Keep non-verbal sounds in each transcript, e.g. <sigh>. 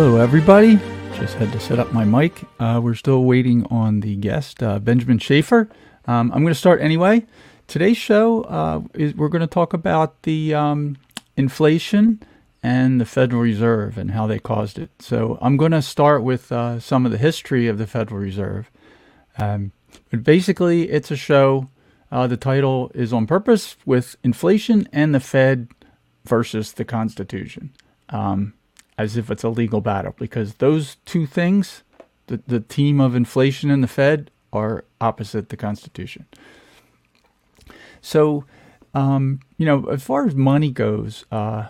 Hello, everybody. Just had to set up my mic. Uh, we're still waiting on the guest, uh, Benjamin Schaefer. Um, I'm going to start anyway. Today's show uh, is we're going to talk about the um, inflation and the Federal Reserve and how they caused it. So I'm going to start with uh, some of the history of the Federal Reserve. Um, but basically, it's a show. Uh, the title is on purpose with inflation and the Fed versus the Constitution. Um, as if it's a legal battle because those two things, the, the team of inflation and the Fed, are opposite the Constitution. So, um, you know, as far as money goes, uh,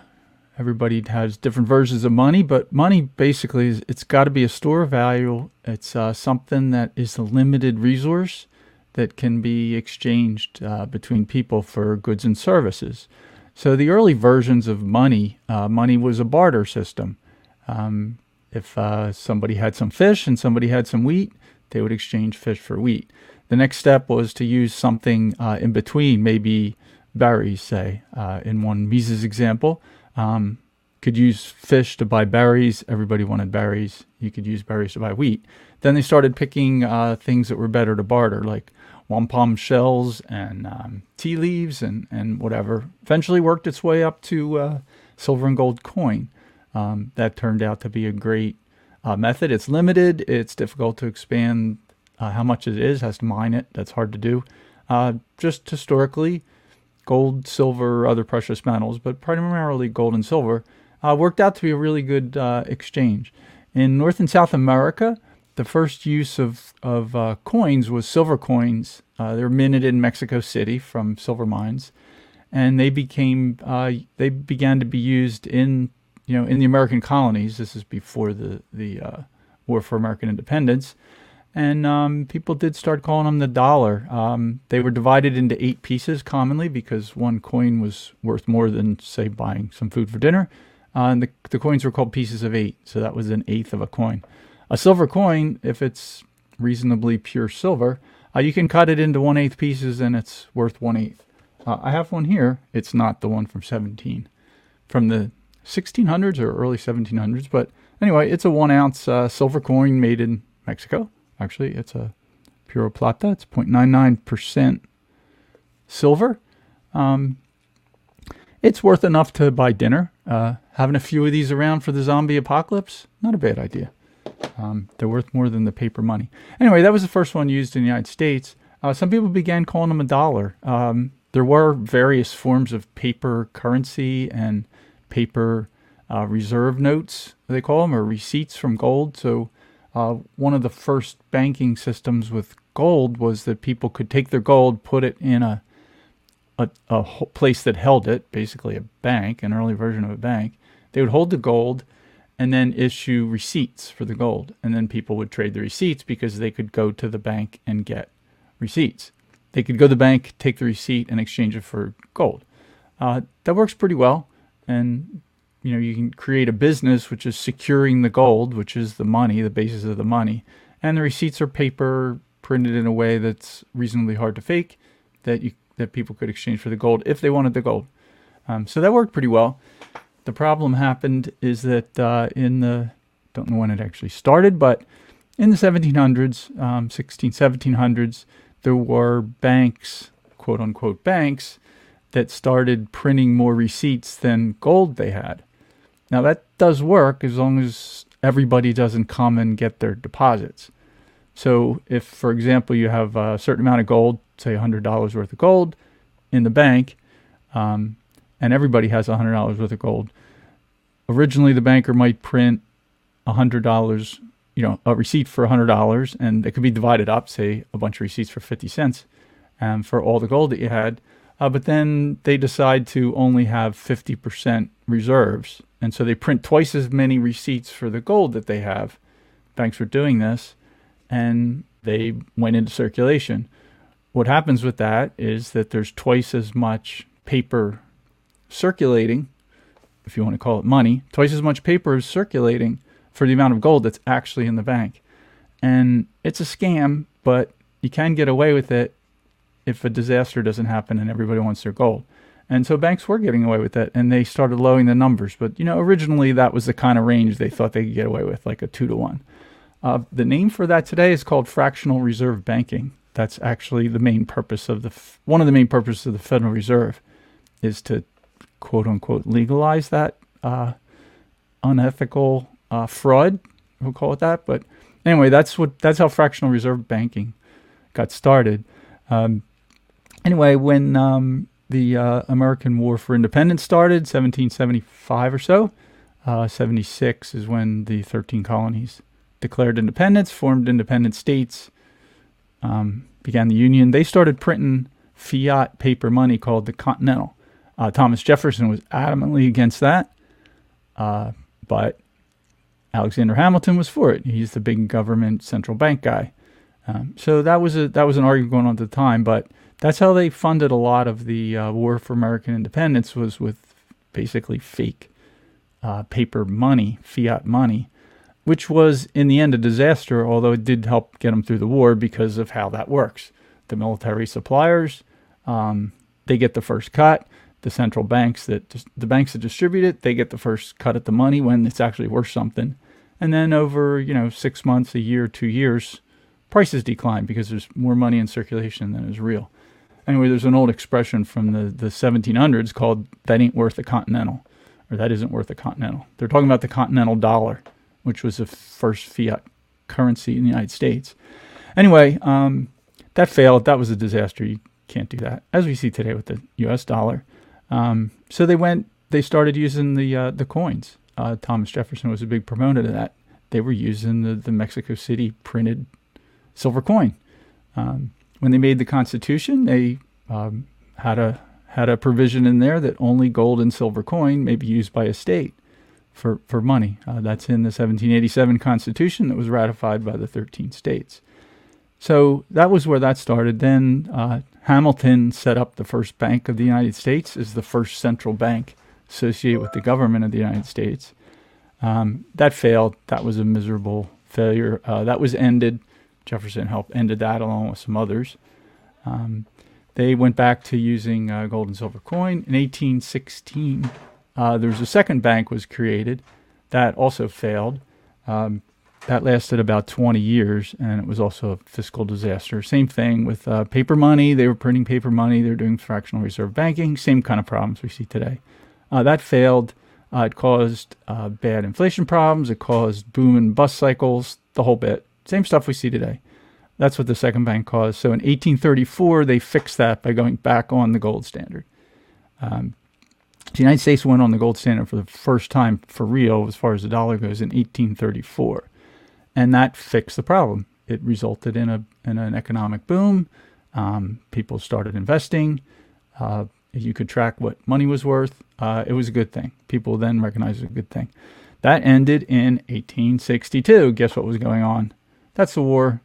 everybody has different versions of money, but money basically is it's got to be a store of value. It's uh, something that is a limited resource that can be exchanged uh, between people for goods and services. So the early versions of money, uh, money was a barter system. Um, if uh, somebody had some fish and somebody had some wheat, they would exchange fish for wheat. The next step was to use something uh, in between, maybe berries, say. Uh, in one Mises example, um, could use fish to buy berries. Everybody wanted berries. You could use berries to buy wheat. Then they started picking uh, things that were better to barter, like wampum shells and um, tea leaves and, and whatever. Eventually worked its way up to uh, silver and gold coin. Um, that turned out to be a great uh, method. It's limited. It's difficult to expand uh, how much it is. Has to mine it. That's hard to do. Uh, just historically, gold, silver, other precious metals, but primarily gold and silver, uh, worked out to be a really good uh, exchange. In North and South America, the first use of, of uh, coins was silver coins. Uh, they were minted in Mexico City from silver mines, and they became uh, they began to be used in you know in the American colonies. This is before the the uh, War for American Independence, and um, people did start calling them the dollar. Um, they were divided into eight pieces commonly because one coin was worth more than say buying some food for dinner. Uh, and the, the coins were called pieces of eight, so that was an eighth of a coin. A silver coin, if it's reasonably pure silver, uh, you can cut it into one eighth pieces and it's worth one eighth. Uh, I have one here. It's not the one from 17, from the 1600s or early 1700s. But anyway, it's a one ounce uh, silver coin made in Mexico. Actually, it's a puro plata. It's 0.99% silver. Um, it's worth enough to buy dinner. Uh, having a few of these around for the zombie apocalypse, not a bad idea. Um, they're worth more than the paper money. Anyway, that was the first one used in the United States. Uh, some people began calling them a dollar. Um, there were various forms of paper currency and paper uh, reserve notes, they call them, or receipts from gold. So, uh, one of the first banking systems with gold was that people could take their gold, put it in a, a, a place that held it, basically a bank, an early version of a bank. They would hold the gold and then issue receipts for the gold. And then people would trade the receipts because they could go to the bank and get receipts. They could go to the bank, take the receipt, and exchange it for gold. Uh, that works pretty well. And you know, you can create a business which is securing the gold, which is the money, the basis of the money, and the receipts are paper printed in a way that's reasonably hard to fake, that you that people could exchange for the gold if they wanted the gold. Um, so that worked pretty well. The problem happened is that uh, in the, don't know when it actually started, but in the 1700s, um, 16, 1700s, there were banks, quote unquote banks, that started printing more receipts than gold they had. Now that does work as long as everybody doesn't come and get their deposits. So if, for example, you have a certain amount of gold, say $100 worth of gold in the bank, um, and everybody has $100 worth of gold. Originally, the banker might print $100, you know, a receipt for $100, and it could be divided up, say a bunch of receipts for 50 cents um, for all the gold that you had. Uh, but then they decide to only have 50% reserves. And so they print twice as many receipts for the gold that they have. Banks were doing this, and they went into circulation. What happens with that is that there's twice as much paper circulating, if you want to call it money, twice as much paper is circulating for the amount of gold that's actually in the bank. And it's a scam, but you can get away with it if a disaster doesn't happen and everybody wants their gold. And so banks were getting away with that, and they started lowering the numbers. But you know, originally that was the kind of range they thought they could get away with, like a two to one. Uh, the name for that today is called fractional reserve banking. That's actually the main purpose of the f- one of the main purposes of the Federal Reserve is to quote unquote legalize that uh, unethical uh, fraud. We'll call it that. But anyway, that's what that's how fractional reserve banking got started. Um, anyway, when um, the uh, American War for Independence started, 1775 or so, uh, 76 is when the 13 colonies declared independence, formed independent states, um, began the Union. They started printing fiat paper money called the Continental. Uh, Thomas Jefferson was adamantly against that, uh, but Alexander Hamilton was for it. He's the big government central bank guy. Um, so that was a that was an argument going on at the time, but that's how they funded a lot of the uh, war for American independence was with basically fake uh, paper money, fiat money, which was in the end a disaster. Although it did help get them through the war because of how that works. The military suppliers um, they get the first cut. The central banks that the banks that distribute it they get the first cut at the money when it's actually worth something, and then over you know six months, a year, two years prices decline because there's more money in circulation than is real. Anyway, there's an old expression from the, the 1700s called that ain't worth a continental, or that isn't worth a continental. They're talking about the continental dollar, which was the first fiat currency in the United States. Anyway, um, that failed. That was a disaster. You can't do that, as we see today with the U.S. dollar. Um, so they went. They started using the uh, the coins. Uh, Thomas Jefferson was a big proponent of that. They were using the, the Mexico City printed silver coin. Um, when they made the Constitution, they um, had a had a provision in there that only gold and silver coin may be used by a state for for money. Uh, that's in the 1787 Constitution that was ratified by the 13 states. So that was where that started. Then uh, Hamilton set up the first bank of the United States as the first central bank associated with the government of the United States. Um, that failed. That was a miserable failure. Uh, that was ended Jefferson helped ended that along with some others. Um, they went back to using uh, gold and silver coin. In 1816, uh, there was a second bank was created that also failed. Um, that lasted about 20 years, and it was also a fiscal disaster. Same thing with uh, paper money. They were printing paper money. They were doing fractional reserve banking. Same kind of problems we see today. Uh, that failed. Uh, it caused uh, bad inflation problems. It caused boom and bust cycles. The whole bit. Same stuff we see today. That's what the second bank caused. So in 1834, they fixed that by going back on the gold standard. Um, the United States went on the gold standard for the first time for real, as far as the dollar goes, in 1834, and that fixed the problem. It resulted in a in an economic boom. Um, people started investing. Uh, you could track what money was worth. Uh, it was a good thing. People then recognized it was a good thing. That ended in 1862. Guess what was going on? That's the war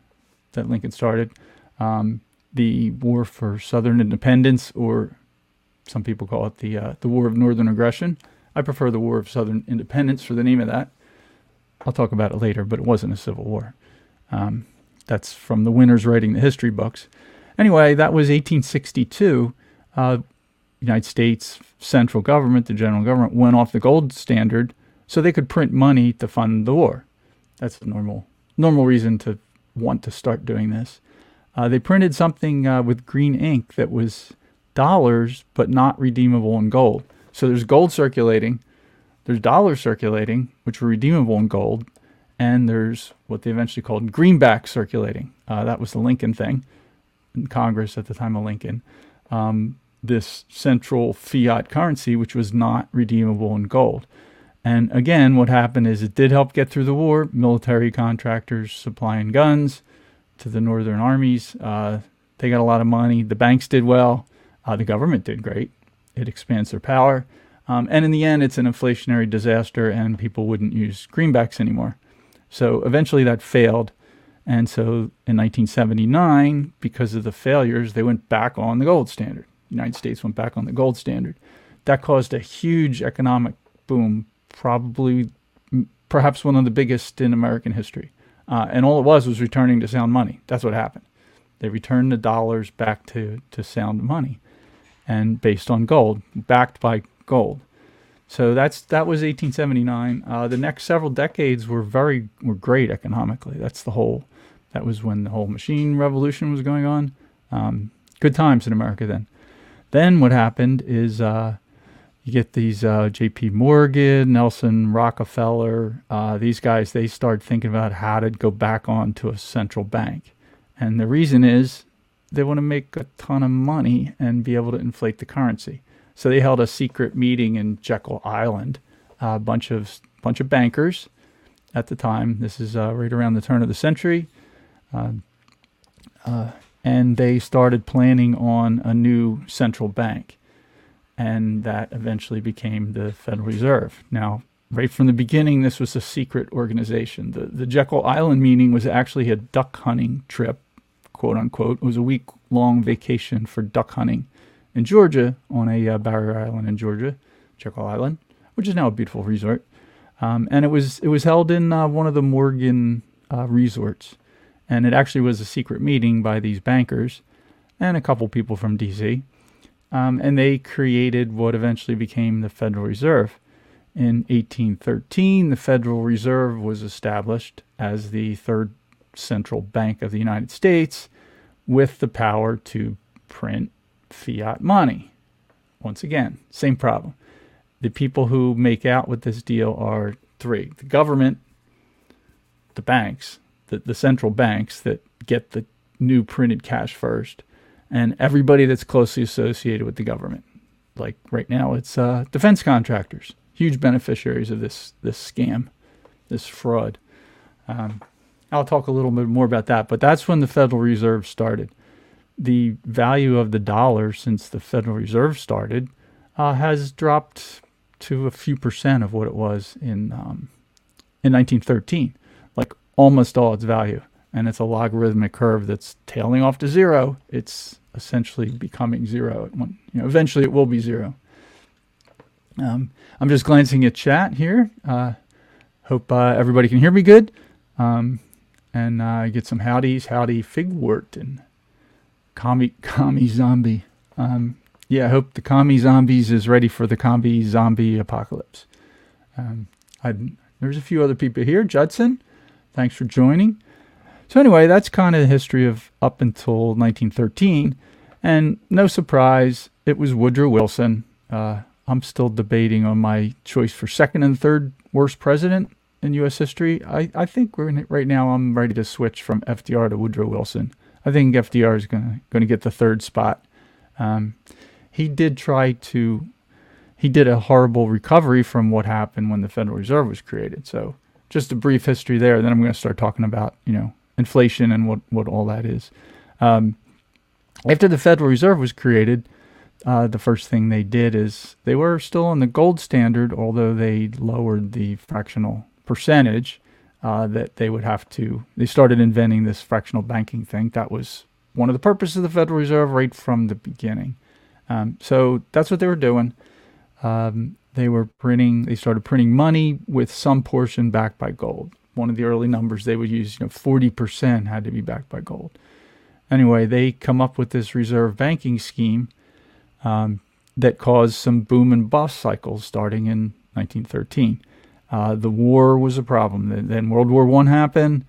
that Lincoln started. Um, the War for Southern Independence, or some people call it the uh, the War of Northern Aggression. I prefer the War of Southern Independence for the name of that. I'll talk about it later, but it wasn't a civil war. Um, that's from the winners writing the history books. Anyway, that was 1862. Uh, United States central government, the general government, went off the gold standard so they could print money to fund the war. That's the normal normal reason to want to start doing this. Uh, they printed something uh, with green ink that was dollars but not redeemable in gold. So there's gold circulating, there's dollars circulating, which were redeemable in gold, and there's what they eventually called greenback circulating. Uh, that was the Lincoln thing in Congress at the time of Lincoln. Um, this central fiat currency, which was not redeemable in gold. And again, what happened is it did help get through the war. Military contractors supplying guns to the northern armies. Uh, they got a lot of money. The banks did well. Uh, the government did great. It expands their power. Um, and in the end, it's an inflationary disaster, and people wouldn't use greenbacks anymore. So eventually that failed. And so in 1979, because of the failures, they went back on the gold standard. The United States went back on the gold standard. That caused a huge economic boom probably perhaps one of the biggest in American history. Uh, and all it was was returning to sound money. That's what happened. They returned the dollars back to, to sound money. and based on gold, backed by gold. So that's that was 1879. Uh, the next several decades were very were great economically. That's the whole. That was when the whole machine revolution was going on. Um, good times in America then. Then what happened is uh, you get these uh, J.P. Morgan, Nelson Rockefeller. Uh, these guys they start thinking about how to go back on to a central bank, and the reason is they want to make a ton of money and be able to inflate the currency. So they held a secret meeting in Jekyll Island. A bunch of bunch of bankers at the time. This is uh, right around the turn of the century, uh, uh, and they started planning on a new central bank, and that eventually became the Federal Reserve. Now, right from the beginning, this was a secret organization. The the Jekyll Island meeting was actually a duck hunting trip, quote unquote. It was a week long vacation for duck hunting in Georgia on a uh, barrier island in Georgia, Jekyll Island, which is now a beautiful resort. Um, and it was it was held in uh, one of the Morgan uh, resorts, and it actually was a secret meeting by these bankers and a couple people from D.C. Um, and they created what eventually became the Federal Reserve. In 1813, the Federal Reserve was established as the third central bank of the United States with the power to print fiat money. Once again, same problem. The people who make out with this deal are three the government, the banks, the, the central banks that get the new printed cash first, and everybody that's closely associated with the government. Like right now, it's uh, defense contractors, huge beneficiaries of this this scam, this fraud. Um, I'll talk a little bit more about that, but that's when the Federal Reserve started the value of the dollar since the Federal Reserve started uh, has dropped to a few percent of what it was in um, in 1913, like almost all its value. And it's a logarithmic curve that's tailing off to zero. It's essentially becoming zero. You know, eventually it will be zero. Um, I'm just glancing at chat here. Uh, hope uh, everybody can hear me good. Um, and uh, get some howdies. Howdy, Figwort and Commie, commie zombie. Um, yeah, I hope the commie zombies is ready for the commie zombie apocalypse. Um, there's a few other people here. Judson, thanks for joining. So anyway, that's kind of the history of up until 1913, and no surprise, it was Woodrow Wilson. Uh, I'm still debating on my choice for second and third worst president in U.S. history. I, I think right now. I'm ready to switch from FDR to Woodrow Wilson. I think FDR is going to get the third spot. Um, he did try to, he did a horrible recovery from what happened when the Federal Reserve was created. So just a brief history there. Then I'm going to start talking about you know inflation and what what all that is. Um, after the Federal Reserve was created, uh, the first thing they did is they were still on the gold standard, although they lowered the fractional percentage uh, that they would have to. They started inventing this fractional banking thing. That was one of the purposes of the Federal Reserve right from the beginning. Um, so that's what they were doing. Um, they were printing. They started printing money with some portion backed by gold. One of the early numbers they would use, you know, forty percent had to be backed by gold. Anyway, they come up with this reserve banking scheme um, that caused some boom and bust cycles starting in 1913. Uh, the war was a problem. Then, World War One happened.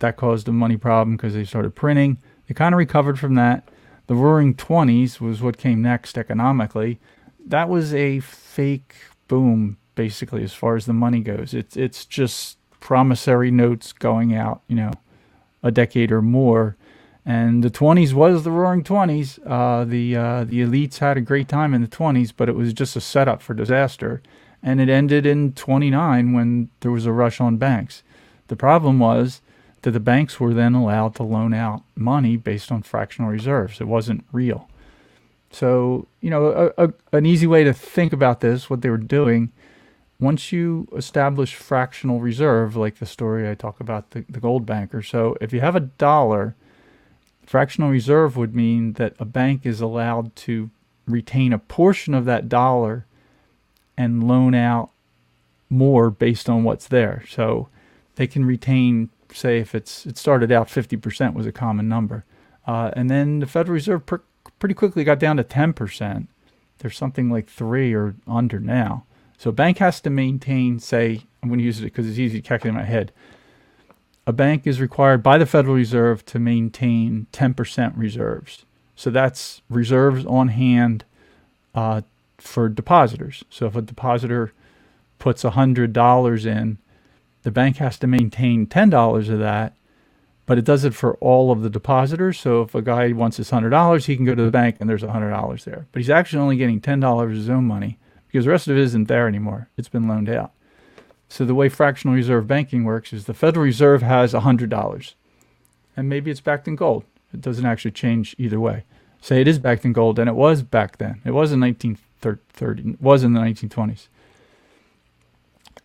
That caused a money problem because they started printing. They kind of recovered from that. The Roaring Twenties was what came next economically. That was a fake boom, basically, as far as the money goes. It's it's just promissory notes going out, you know, a decade or more. And the 20s was the Roaring 20s. Uh, the uh, the elites had a great time in the 20s, but it was just a setup for disaster and it ended in 29 when there was a rush on banks. The problem was that the banks were then allowed to loan out money based on fractional reserves. It wasn't real. So, you know, a, a, an easy way to think about this, what they were doing, once you establish fractional reserve, like the story I talk about the, the gold banker. So, if you have a dollar, fractional reserve would mean that a bank is allowed to retain a portion of that dollar and loan out more based on what's there. So they can retain, say, if it's it started out 50% was a common number, uh, and then the Federal Reserve pretty quickly got down to 10%. There's something like three or under now. So a bank has to maintain, say, I'm going to use it because it's easy to calculate in my head. A bank is required by the Federal Reserve to maintain 10% reserves. So that's reserves on hand uh, for depositors. So if a depositor puts $100 in, the bank has to maintain $10 of that, but it does it for all of the depositors. So if a guy wants his $100, he can go to the bank and there's $100 there. But he's actually only getting $10 of his own money because the rest of it isn't there anymore. It's been loaned out. So the way fractional reserve banking works is the Federal Reserve has $100 and maybe it's backed in gold. It doesn't actually change either way. Say it is backed in gold and it was back then. It was in 19 was in the 1920s.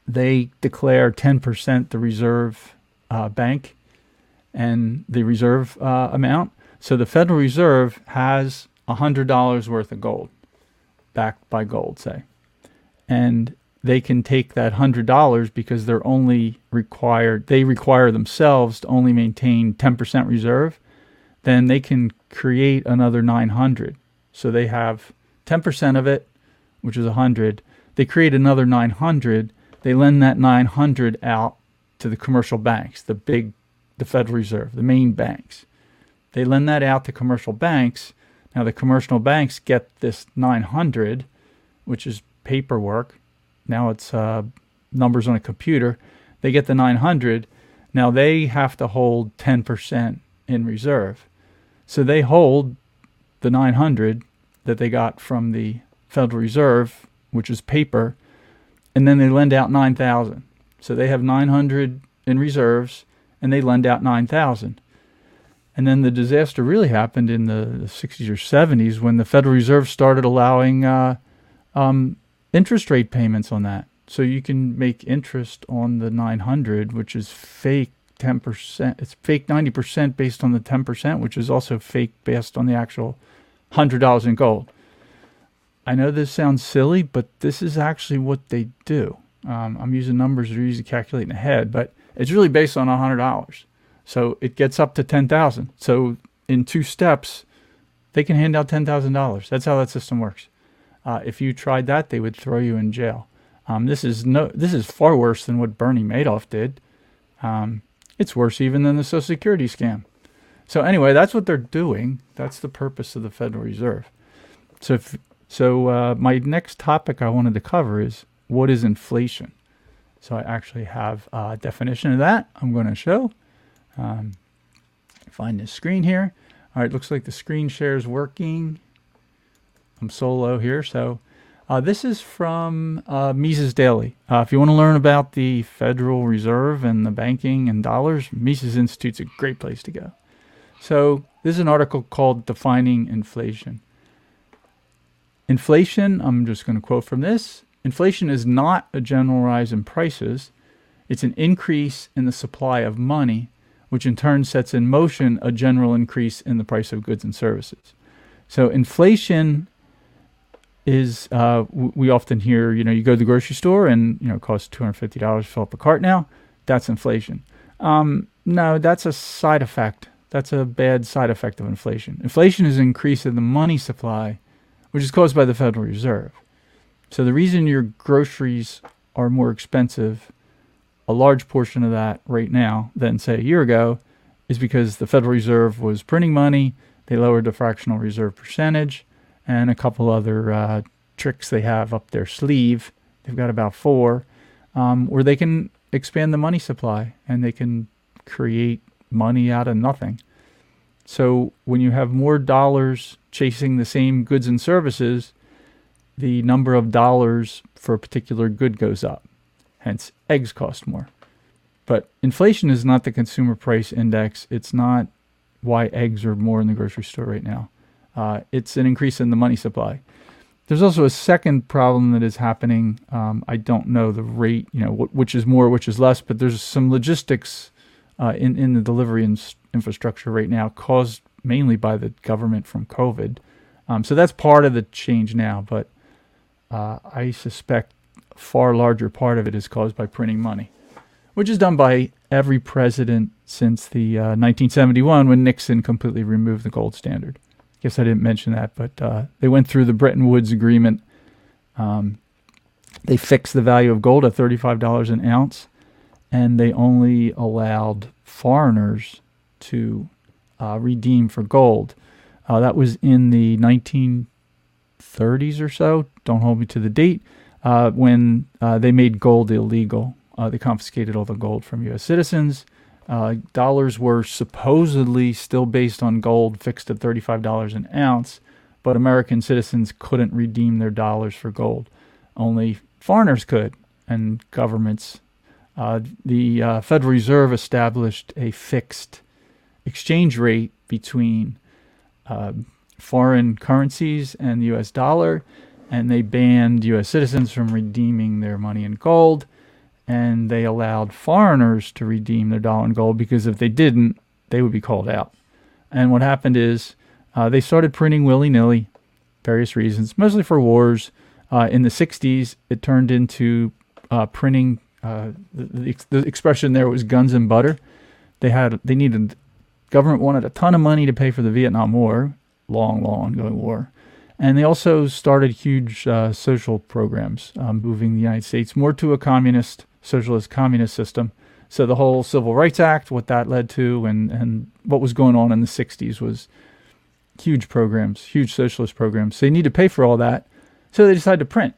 They declare 10% the reserve uh, bank and the reserve uh, amount. So the Federal Reserve has $100 worth of gold, backed by gold, say. And they can take that $100 because they're only required, they require themselves to only maintain 10% reserve. Then they can create another 900. So they have 10% of it, which is 100. They create another 900 they lend that 900 out to the commercial banks, the big, the Federal Reserve, the main banks. They lend that out to commercial banks. Now the commercial banks get this 900, which is paperwork. Now it's uh, numbers on a computer. They get the 900. Now they have to hold 10% in reserve. So they hold the 900 that they got from the Federal Reserve, which is paper, and then they lend out 9,000. So they have 900 in reserves and they lend out 9,000. And then the disaster really happened in the, the 60s or 70s when the Federal Reserve started allowing uh, um, interest rate payments on that. So you can make interest on the 900, which is fake 10%. It's fake 90% based on the 10%, which is also fake based on the actual $100 in gold. I know this sounds silly, but this is actually what they do. Um, I'm using numbers that are easy to calculate in the head, but it's really based on $100. So it gets up to 10000 So in two steps, they can hand out $10,000. That's how that system works. Uh, if you tried that, they would throw you in jail. Um, this is no, this is far worse than what Bernie Madoff did. Um, it's worse even than the Social Security scam. So anyway, that's what they're doing. That's the purpose of the Federal Reserve. So if so, uh, my next topic I wanted to cover is what is inflation? So, I actually have a definition of that I'm going to show. Um, find the screen here. All right, looks like the screen share is working. I'm solo here. So, uh, this is from uh, Mises Daily. Uh, if you want to learn about the Federal Reserve and the banking and dollars, Mises Institute's a great place to go. So, this is an article called Defining Inflation. Inflation, I'm just going to quote from this inflation is not a general rise in prices, it's an increase in the supply of money, which in turn sets in motion a general increase in the price of goods and services. So, inflation is uh, we often hear, you know, you go to the grocery store and you know it costs two hundred fifty dollars to fill up a cart now. That's inflation. Um, no, that's a side effect. That's a bad side effect of inflation. Inflation is an increase in the money supply which is caused by the Federal Reserve. So the reason your groceries are more expensive, a large portion of that right now than say a year ago, is because the Federal Reserve was printing money. They lowered the fractional reserve percentage and a couple other uh, tricks they have up their sleeve. They've got about four um, where they can expand the money supply and they can create money out of nothing. So when you have more dollars chasing the same goods and services, the number of dollars for a particular good goes up. Hence, eggs cost more. But inflation is not the consumer price index. It's not why eggs are more in the grocery store right now. Uh, it's an increase in the money supply. There's also a second problem that is happening. Um, I don't know the rate, you know, which is more, which is less, but there's some logistics uh, in in the delivery and infrastructure right now, caused mainly by the government from COVID. Um, so that's part of the change now, but uh, I suspect a far larger part of it is caused by printing money, which is done by every president since the uh, 1971 when Nixon completely removed the gold standard. I guess I didn't mention that, but uh, they went through the Bretton Woods Agreement. Um, they fixed the value of gold at $35 an ounce, and they only allowed foreigners to uh, redeem for gold. Uh, that was in the 1930s or so. Don't hold me to the date. Uh, when uh, they made gold illegal, uh, they confiscated all the gold from U.S. citizens. Uh, dollars were supposedly still based on gold, fixed at $35 an ounce, but American citizens couldn't redeem their dollars for gold. Only foreigners could, and governments. Uh, the uh, Federal Reserve established a fixed exchange rate between uh, foreign currencies and the US dollar, and they banned US citizens from redeeming their money in gold, and they allowed foreigners to redeem their dollar in gold because if they didn't, they would be called out. And what happened is uh, they started printing willy nilly, various reasons, mostly for wars. Uh, in the 60s, it turned into uh, printing. Uh, the, the, expression there was guns and butter. They had they needed government wanted a ton of money to pay for the Vietnam War, long, long ongoing war, and they also started huge uh, social programs, um, moving the United States more to a communist, socialist, communist system. So the whole Civil Rights Act, what that led to, and and what was going on in the 60s was huge programs, huge socialist programs. So they need to pay for all that. So they decided to print.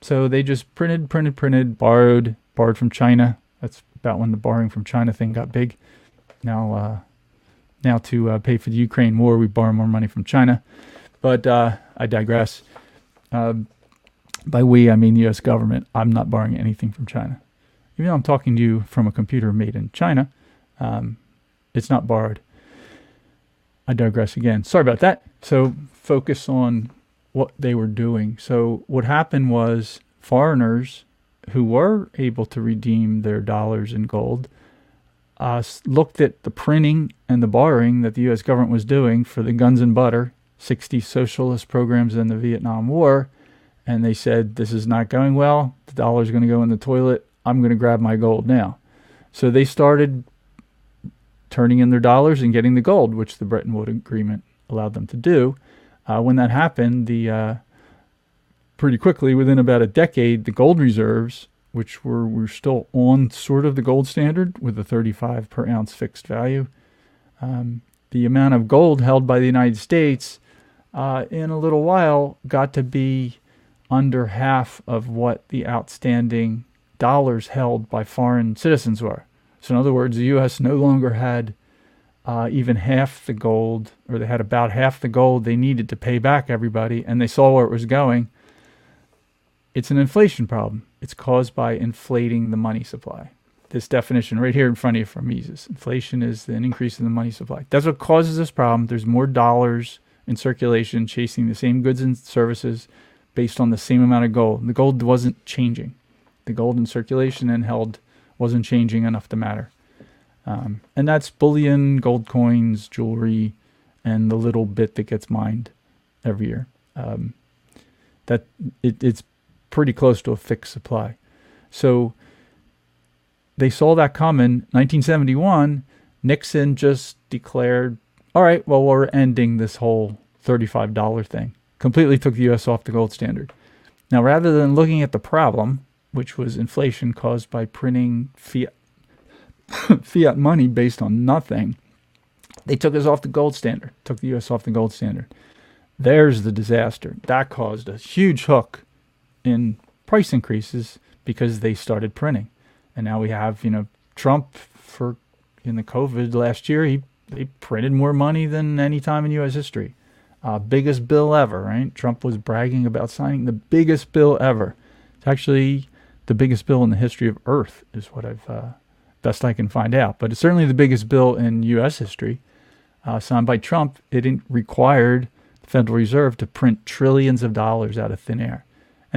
So they just printed, printed, printed, borrowed, borrowed from China. That's about when the borrowing from China thing got big. Now, uh, now to uh, pay for the Ukraine war, we borrow more money from China. But uh, I digress. Uh, by we, I mean the U.S. government. I'm not borrowing anything from China. Even though I'm talking to you from a computer made in China, um, it's not borrowed. I digress again. Sorry about that. So focus on what they were doing. So what happened was foreigners who were able to redeem their dollars in gold uh, looked at the printing and the borrowing that the U.S. government was doing for the guns and butter, 60 socialist programs in the Vietnam War, and they said, This is not going well. The dollar's going to go in the toilet. I'm going to grab my gold now. So they started turning in their dollars and getting the gold, which the Bretton Woods Agreement allowed them to do. Uh, when that happened, the uh, pretty quickly, within about a decade, the gold reserves, which were were still on sort of the gold standard with a 35 per ounce fixed value, um, the amount of gold held by the United States uh, in a little while got to be under half of what the outstanding dollars held by foreign citizens were. So, in other words, the U.S. no longer had uh, even half the gold, or they had about half the gold they needed to pay back everybody, and they saw where it was going. It's an inflation problem. It's caused by inflating the money supply. This definition right here in front of you from Mises. Inflation is an increase in the money supply. That's what causes this problem. There's more dollars in circulation chasing the same goods and services based on the same amount of gold. The gold wasn't changing. The gold in circulation and held wasn't changing enough to matter. Um, and that's bullion, gold coins, jewelry, and the little bit that gets mined every year. Um, that it, it's pretty close to a fixed supply. So they saw that coming. 1971, Nixon just declared, "All right, well, we're ending this whole $35 thing." Completely took the U.S. off the gold standard. Now, rather than looking at the problem, which was inflation caused by printing fiat <coughs> fiat money based on nothing. They took us off the gold standard, took the US off the gold standard. There's the disaster. That caused a huge hook in price increases because they started printing. And now we have, you know, Trump for in the COVID last year, he they printed more money than any time in US history. Uh, biggest bill ever, right? Trump was bragging about signing the biggest bill ever. It's actually the biggest bill in the history of Earth, is what I've uh, best I can find out. But it's certainly the biggest bill in U.S. history, uh, signed by Trump. It required the Federal Reserve to print trillions of dollars out of thin air,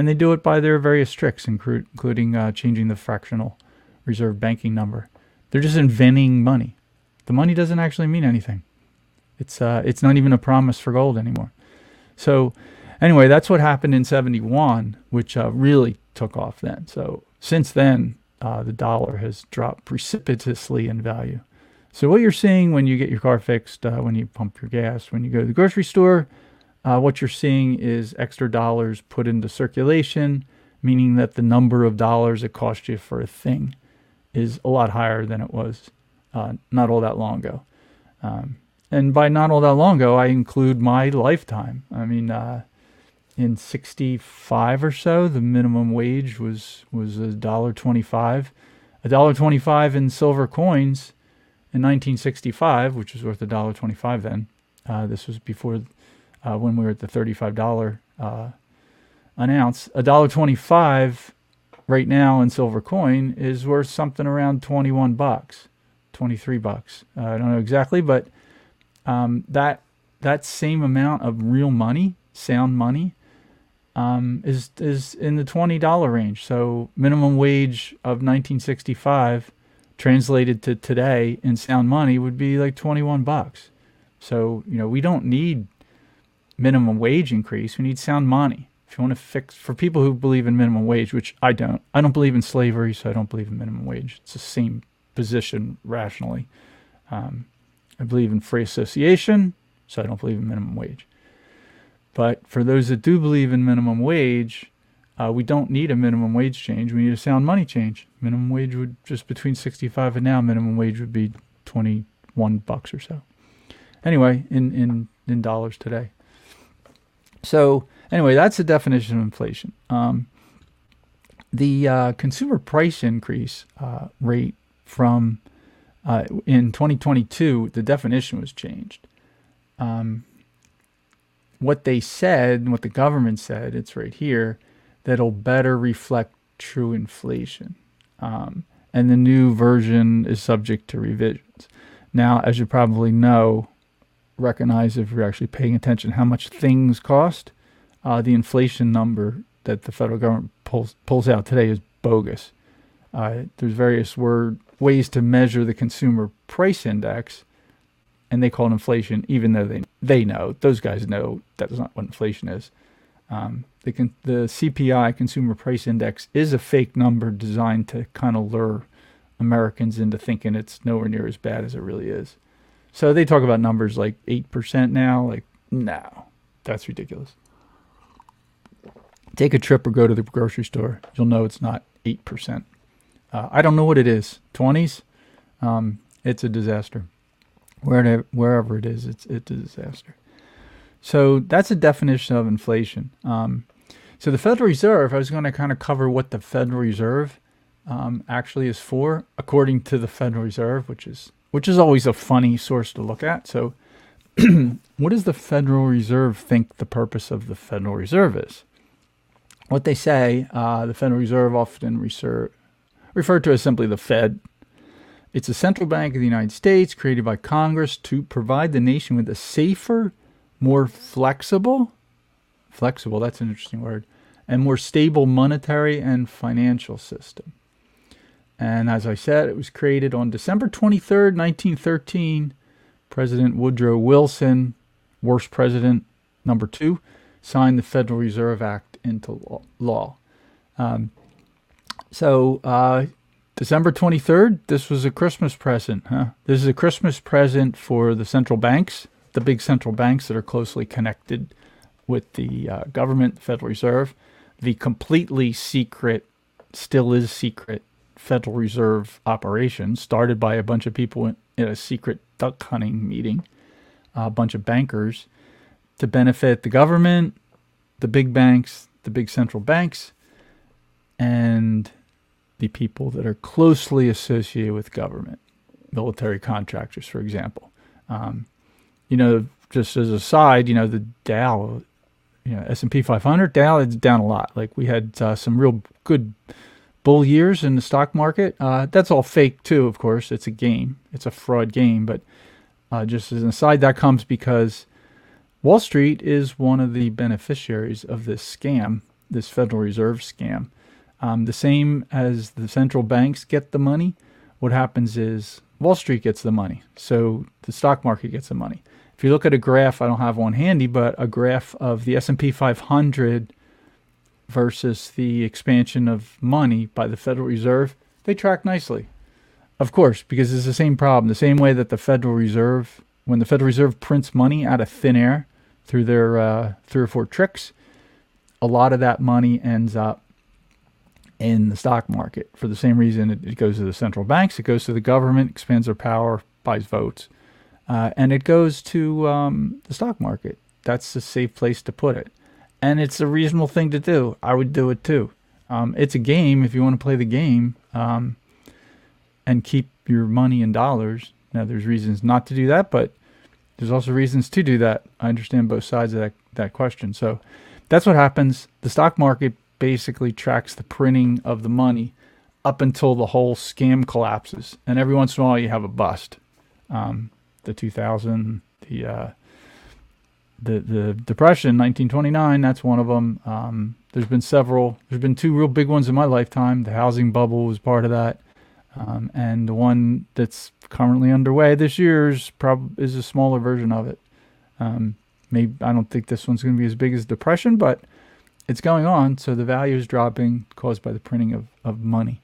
and they do it by their various tricks, including uh, changing the fractional reserve banking number. They're just inventing money. The money doesn't actually mean anything. It's uh, it's not even a promise for gold anymore. So anyway, that's what happened in 71, which uh, really took off then. So since then, uh, the dollar has dropped precipitously in value. So what you're seeing when you get your car fixed, uh, when you pump your gas, when you go to the grocery store, uh, what you're seeing is extra dollars put into circulation, meaning that the number of dollars it cost you for a thing is a lot higher than it was uh, not all that long ago. Um, and by not all that long ago, I include my lifetime. I mean, uh, in '65 or so, the minimum wage was was a dollar twenty-five, a dollar twenty-five in silver coins in 1965, which was worth a dollar twenty-five then. Uh, this was before uh, when we were at the thirty-five dollar uh, an ounce. A dollar twenty-five right now in silver coin is worth something around twenty-one bucks, twenty-three bucks. Uh, I don't know exactly, but um, that that same amount of real money, sound money, um, is is in the twenty dollar range. So minimum wage of 1965 translated to today in sound money would be like 21 bucks. So you know we don't need minimum wage increase. We need sound money. If you want to fix for people who believe in minimum wage, which I don't, I don't believe in slavery, so I don't believe in minimum wage. It's the same position rationally. Um, I believe in free association, so I don't believe in minimum wage. But for those that do believe in minimum wage, uh, we don't need a minimum wage change. We need a sound money change. Minimum wage would just between 65 and now, minimum wage would be 21 bucks or so. Anyway, in, in, in dollars today. So, anyway, that's the definition of inflation. Um, the uh, consumer price increase uh, rate from uh, in 2022, the definition was changed. Um, what they said, what the government said, it's right here, that'll better reflect true inflation. Um, and the new version is subject to revisions. Now, as you probably know, recognize if you're actually paying attention how much things cost, uh, the inflation number that the federal government pulls pulls out today is bogus. Uh, there's various word ways to measure the consumer price index, and they call it inflation, even though they they know those guys know that's not what inflation is. Um, the the CPI Consumer Price Index is a fake number designed to kind of lure Americans into thinking it's nowhere near as bad as it really is. So they talk about numbers like eight percent now. Like, no, that's ridiculous. Take a trip or go to the grocery store. You'll know it's not eight percent. Uh, I don't know what it is. Twenties. Um, it's a disaster. Wherever wherever it is, it's it's a disaster. So that's a definition of inflation. Um, so the Federal Reserve, I was going to kind of cover what the Federal Reserve um, actually is for, according to the Federal Reserve, which is which is always a funny source to look at. So, <clears throat> what does the Federal Reserve think the purpose of the Federal Reserve is? What they say, uh, the Federal Reserve often reserve, referred to as simply the Fed. It's a central bank of the United States created by Congress to provide the nation with a safer, more flexible, flexible, that's an interesting word, and more stable monetary and financial system. And as I said, it was created on December 23rd, 1913. President Woodrow Wilson, worst president number two, signed the Federal Reserve Act into law. Um, so, uh, December 23rd, this was a Christmas present, huh? This is a Christmas present for the central banks, the big central banks that are closely connected with the uh, government, the Federal Reserve, the completely secret, still is secret Federal Reserve operation started by a bunch of people in, in a secret duck hunting meeting, a bunch of bankers to benefit the government, the big banks, the big central banks, and the people that are closely associated with government, military contractors, for example. Um, you know, just as a side, you know, the Dow, you know, S&P 500, Dow is down a lot. Like we had uh, some real good bull years in the stock market. Uh, that's all fake too, of course. It's a game. It's a fraud game. But uh, just as an aside, that comes because Wall Street is one of the beneficiaries of this scam, this Federal Reserve scam. Um, the same as the central banks get the money, what happens is Wall Street gets the money. So the stock market gets the money. If you look at a graph, I don't have one handy, but a graph of the S&P 500 versus the expansion of money by the Federal Reserve, they track nicely. Of course, because it's the same problem. The same way that the Federal Reserve, when the Federal Reserve prints money out of thin air through their uh, three or four tricks, a lot of that money ends up in the stock market for the same reason it, it goes to the central banks, it goes to the government, expands their power, buys votes, uh, and it goes to um, the stock market. That's a safe place to put it. And it's a reasonable thing to do. I would do it too. Um, it's a game if you want to play the game um, and keep your money in dollars. Now, there's reasons not to do that, but there's also reasons to do that. I understand both sides of that, that question. So that's what happens. The stock market basically tracks the printing of the money up until the whole scam collapses. And every once in a while, you have a bust. Um, the 2000, the uh, the the depression, 1929. That's one of them. Um, there's been several. There's been two real big ones in my lifetime. The housing bubble was part of that, um, and the one that's currently underway this year is probably is a smaller version of it. Um, maybe I don't think this one's going to be as big as depression, but it's going on. So the value is dropping, caused by the printing of, of money.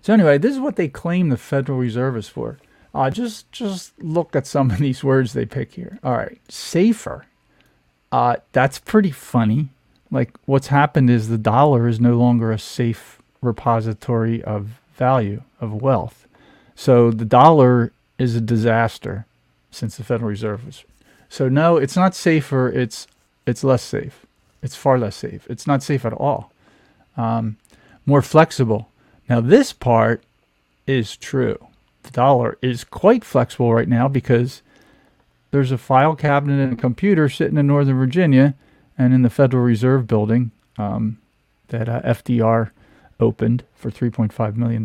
So anyway, this is what they claim the Federal Reserve is for. Uh, just just look at some of these words they pick here. All right, safer. Uh, that's pretty funny. Like what's happened is the dollar is no longer a safe repository of value of wealth. So the dollar is a disaster since the Federal Reserve was. So no, it's not safer. It's it's less safe. It's far less safe. It's not safe at all. Um, more flexible. Now this part is true the dollar is quite flexible right now because there's a file cabinet and a computer sitting in Northern Virginia and in the Federal Reserve building um, that uh, FDR opened for $3.5 million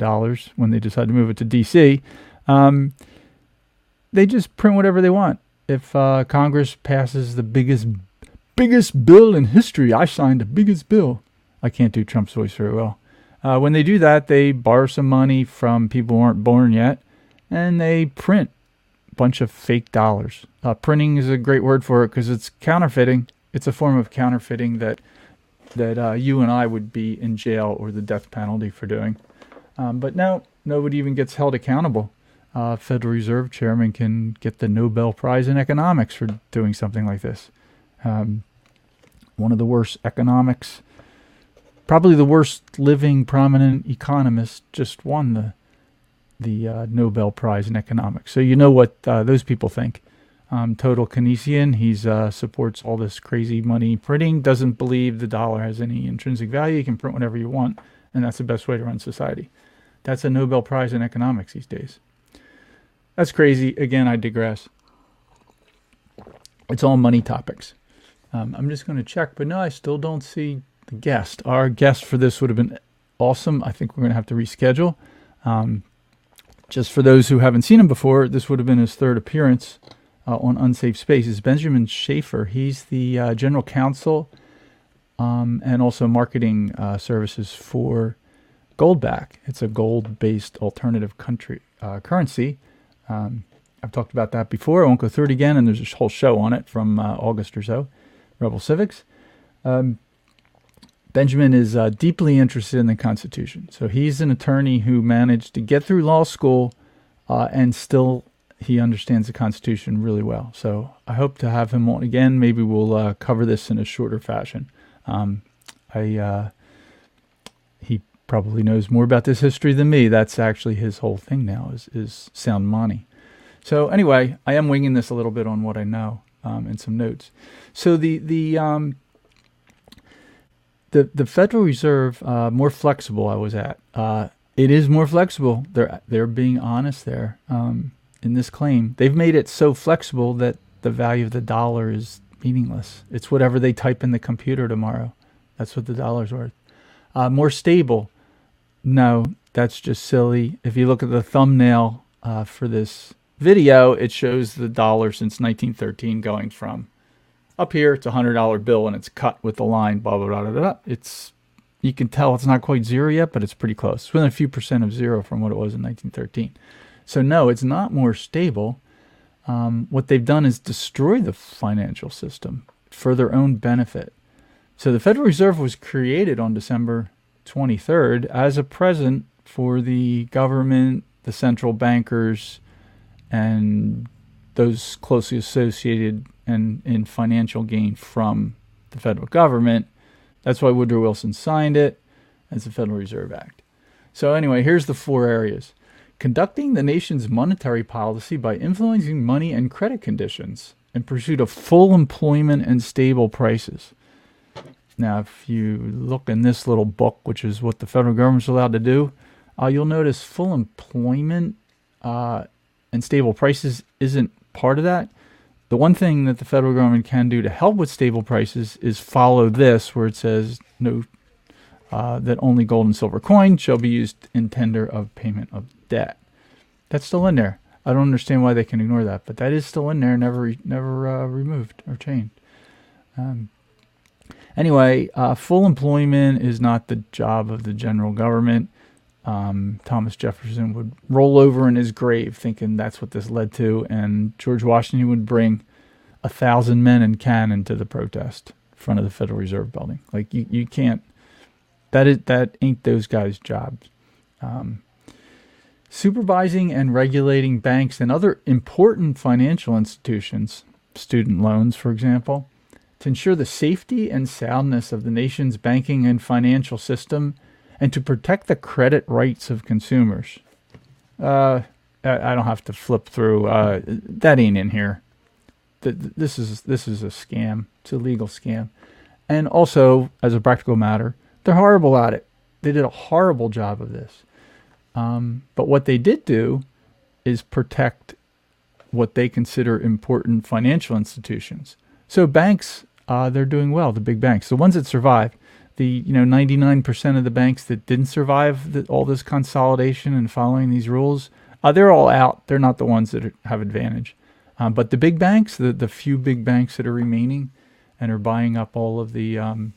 when they decided to move it to D.C. Um, they just print whatever they want. If uh, Congress passes the biggest biggest bill in history, I signed the biggest bill. I can't do Trump's voice very well. Uh, when they do that, they borrow some money from people who aren't born yet, and they print a bunch of fake dollars. Uh, printing is a great word for it because it's counterfeiting. It's a form of counterfeiting that that uh, you and I would be in jail or the death penalty for doing. Um, but now nobody even gets held accountable. Uh, Federal Reserve Chairman can get the Nobel Prize in economics for doing something like this. Um, one of the worst economics, probably the worst living prominent economist, just won the the uh, Nobel Prize in economics. So you know what uh, those people think. Um, total Keynesian. He uh, supports all this crazy money printing. Doesn't believe the dollar has any intrinsic value. You can print whatever you want, and that's the best way to run society. That's a Nobel Prize in economics these days. That's crazy. Again, I digress. It's all money topics. Um, I'm just going to check, but no, I still don't see the guest. Our guest for this would have been awesome. I think we're going to have to reschedule. Um, just for those who haven't seen him before, this would have been his third appearance uh, on Unsafe Spaces. Benjamin Schaefer, he's the uh, general counsel um, and also marketing uh, services for Goldback. It's a gold-based alternative country uh, currency. Um, I've talked about that before. I won't go through it again, and there's a whole show on it from uh, August or so. Rebel Civics. Um, Benjamin is uh, deeply interested in the Constitution. So he's an attorney who managed to get through law school uh, and still he understands the Constitution really well. So I hope to have him on again. Maybe we'll uh, cover this in a shorter fashion. Um, I uh, he probably knows more about this history than me. That's actually his whole thing now is is sound money. So anyway, I am winging this a little bit on what I know um, and some notes. So the the um, the the Federal Reserve uh, more flexible. I was at. Uh, it is more flexible. They're they're being honest there um, in this claim. They've made it so flexible that the value of the dollar is meaningless. It's whatever they type in the computer tomorrow. That's what the dollar's worth. Uh, more stable. No, that's just silly. If you look at the thumbnail uh, for this video, it shows the dollar since 1913 going from up here, it's a hundred dollar bill and it's cut with the line, blah blah blah blah blah. It's you can tell it's not quite zero yet, but it's pretty close. It's within a few percent of zero from what it was in 1913. So no, it's not more stable. Um, what they've done is destroy the financial system for their own benefit. So the Federal Reserve was created on December 23rd as a present for the government, the central bankers, and those closely associated and in financial gain from the federal government. That's why Woodrow Wilson signed it as the Federal Reserve Act. So, anyway, here's the four areas conducting the nation's monetary policy by influencing money and credit conditions in pursuit of full employment and stable prices. Now, if you look in this little book, which is what the federal government's allowed to do, uh, you'll notice full employment uh, and stable prices isn't part of that. The one thing that the federal government can do to help with stable prices is follow this, where it says no, uh, that only gold and silver coin shall be used in tender of payment of debt. That's still in there. I don't understand why they can ignore that, but that is still in there, never never uh, removed or changed. Um, anyway, uh, full employment is not the job of the general government. Um, Thomas Jefferson would roll over in his grave thinking that's what this led to, and George Washington would bring a thousand men and cannon to the protest in front of the Federal Reserve Building. Like you, you can't. That is that ain't those guys' jobs. Um, supervising and regulating banks and other important financial institutions, student loans, for example, to ensure the safety and soundness of the nation's banking and financial system and to protect the credit rights of consumers. Uh, I, don't have to flip through. Uh, that ain't in here. This is this is a scam. It's a legal scam, and also as a practical matter, they're horrible at it. They did a horrible job of this. Um, but what they did do is protect what they consider important financial institutions. So banks, uh, they're doing well. The big banks, the ones that survive, the you know 99% of the banks that didn't survive the, all this consolidation and following these rules, uh, they're all out. They're not the ones that are, have advantage. Um, but the big banks, the the few big banks that are remaining, and are buying up all of the um,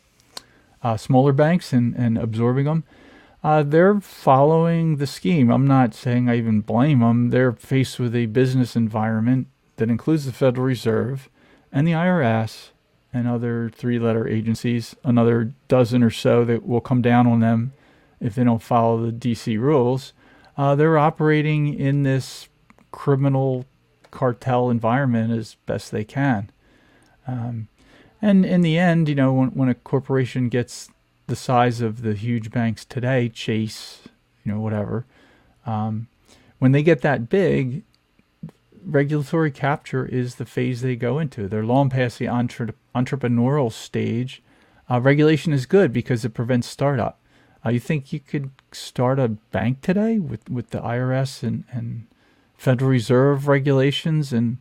uh, smaller banks and and absorbing them, uh, they're following the scheme. I'm not saying I even blame them. They're faced with a business environment that includes the Federal Reserve and the IRS and other three letter agencies, another dozen or so that will come down on them if they don't follow the DC rules. Uh, they're operating in this criminal cartel environment as best they can. Um, and in the end, you know, when, when a corporation gets the size of the huge banks today, Chase, you know, whatever, um, when they get that big, regulatory capture is the phase they go into. They're long past the entre- entrepreneurial stage. Uh, regulation is good because it prevents startup. Uh, you think you could start a bank today with, with the IRS and, and Federal Reserve regulations? And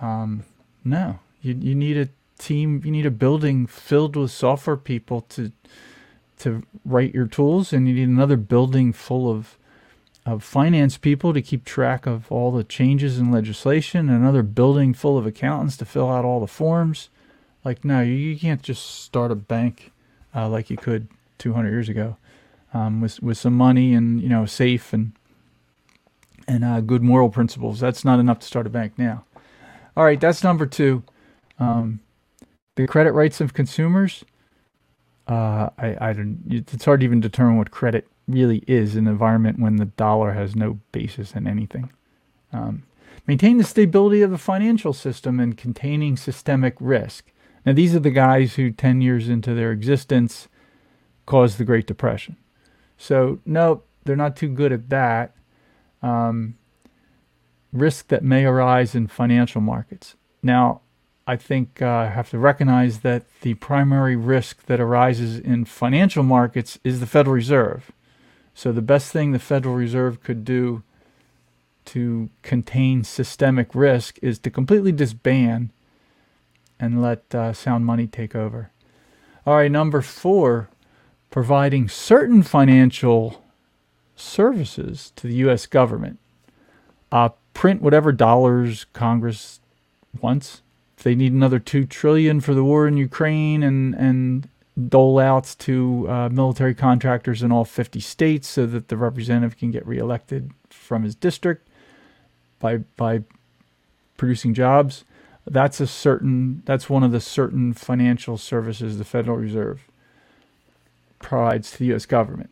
um, no, you, you need a team, you need a building filled with software people to to write your tools, and you need another building full of of finance people to keep track of all the changes in legislation, another building full of accountants to fill out all the forms. Like, no, you, you can't just start a bank uh, like you could 200 years ago um, with with some money and you know safe and and uh, good moral principles. That's not enough to start a bank now. All right, that's number two. Um, the credit rights of consumers. Uh, I, I don't. It's hard to even determine what credit really is in an environment when the dollar has no basis in anything. Um, maintain the stability of the financial system and containing systemic risk. Now, these are the guys who, 10 years into their existence, caused the Great Depression. So, no, they're not too good at that. Um, risk that may arise in financial markets. Now, I think uh, I have to recognize that the primary risk that arises in financial markets is the Federal Reserve. So the best thing the Federal Reserve could do to contain systemic risk is to completely disband and let uh, sound money take over. All right, number four, providing certain financial services to the U.S. government. Uh, print whatever dollars Congress wants. If they need another two trillion for the war in Ukraine and and dole outs to uh, military contractors in all 50 states so that the representative can get reelected from his district by by producing jobs. That's a certain that's one of the certain financial services the Federal Reserve provides to the US government.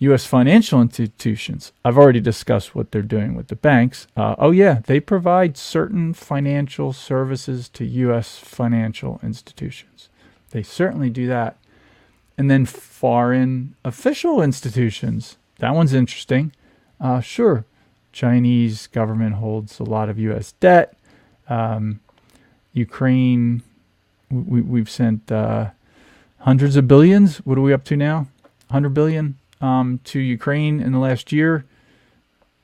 U.S. financial institutions. I've already discussed what they're doing with the banks. Uh, oh, yeah, they provide certain financial services to U.S. financial institutions. They certainly do that. And then foreign official institutions. That one's interesting. Uh, sure, Chinese government holds a lot of U.S. debt. Um, Ukraine, we, we've sent uh, hundreds of billions. What are we up to now? 100 billion um, to Ukraine in the last year.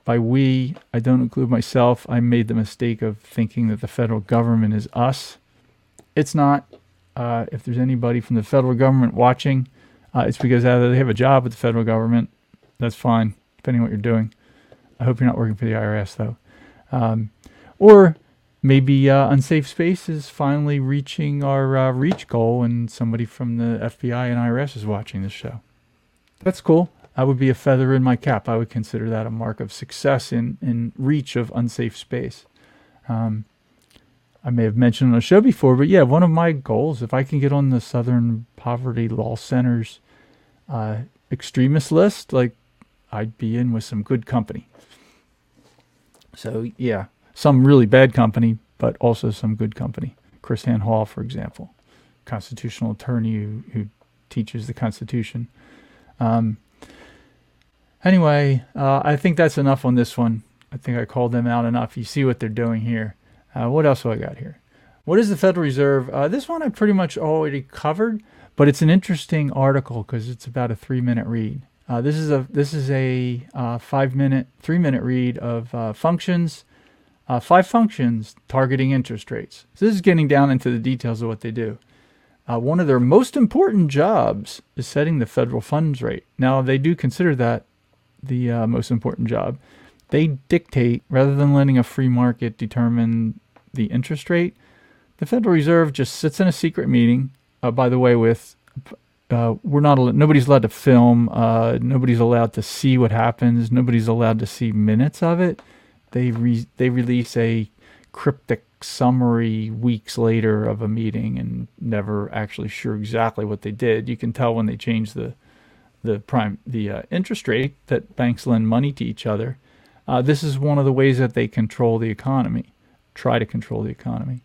By we, I don't include myself. I made the mistake of thinking that the federal government is us. It's not. Uh, if there's anybody from the federal government watching, uh, it's because either they have a job with the federal government. That's fine, depending on what you're doing. I hope you're not working for the IRS, though. Um, or maybe uh, Unsafe Space is finally reaching our uh, reach goal, and somebody from the FBI and IRS is watching this show. That's cool. I would be a feather in my cap. I would consider that a mark of success in, in reach of unsafe space. Um, I may have mentioned on the show before, but yeah, one of my goals, if I can get on the Southern Poverty Law Center's uh, extremist list, like I'd be in with some good company. So yeah, some really bad company, but also some good company. KrisAnne Hall, for example, constitutional attorney who, who teaches the Constitution. Um, anyway, uh, I think that's enough on this one. I think I called them out enough. You see what they're doing here. Uh, what else do I got here? What is the Federal Reserve? Uh, this one I pretty much already covered, but it's an interesting article because it's about a three-minute read. Uh, this is a this is a uh, five-minute, three-minute read of uh, five functions targeting interest rates. So this is getting down into the details of what they do. Uh, one of their most important jobs is setting the federal funds rate. Now, they do consider that the uh, most important job. They dictate, rather than letting a free market determine the interest rate, the Federal Reserve just sits in a secret meeting, uh, by the way, with uh, we're not nobody's allowed to film uh, nobody's allowed to see what happens nobody's allowed to see minutes of it they re- they release a cryptic summary weeks later of a meeting and never actually sure exactly what they did. You can tell when they changed the the prime the uh, interest rate that banks lend money to each other. Uh, this is one of the ways that they control the economy, try to control the economy.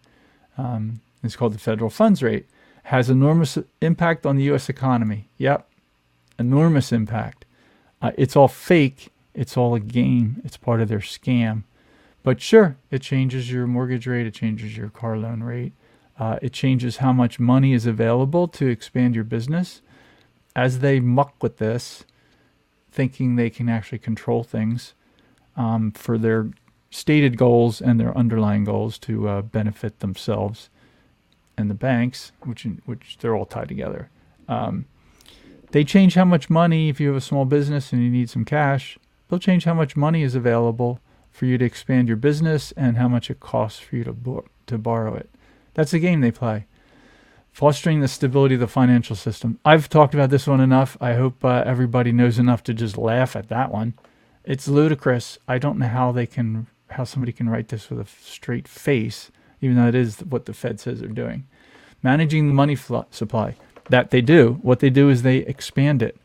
Um, it's called the federal funds rate. Has enormous impact on the U.S. economy. Yep, enormous impact. Uh, it's all fake. It's all a game. It's part of their scam. But sure, it changes your mortgage rate, it changes your car loan rate, uh, it changes how much money is available to expand your business. As they muck with this, thinking they can actually control things um, for their stated goals and their underlying goals to uh, benefit themselves and the banks, which which they're all tied together. Um, they change how much money if you have a small business and you need some cash. They'll change how much money is available for you to expand your business and how much it costs for you to, bo- to borrow it. That's the game they play. Fostering the stability of the financial system. I've talked about this one enough. I hope uh, everybody knows enough to just laugh at that one. It's ludicrous. I don't know how they can, how somebody can write this with a straight face, even though it is what the Fed says they're doing. Managing the money fl- supply. That they do. What they do is they expand it.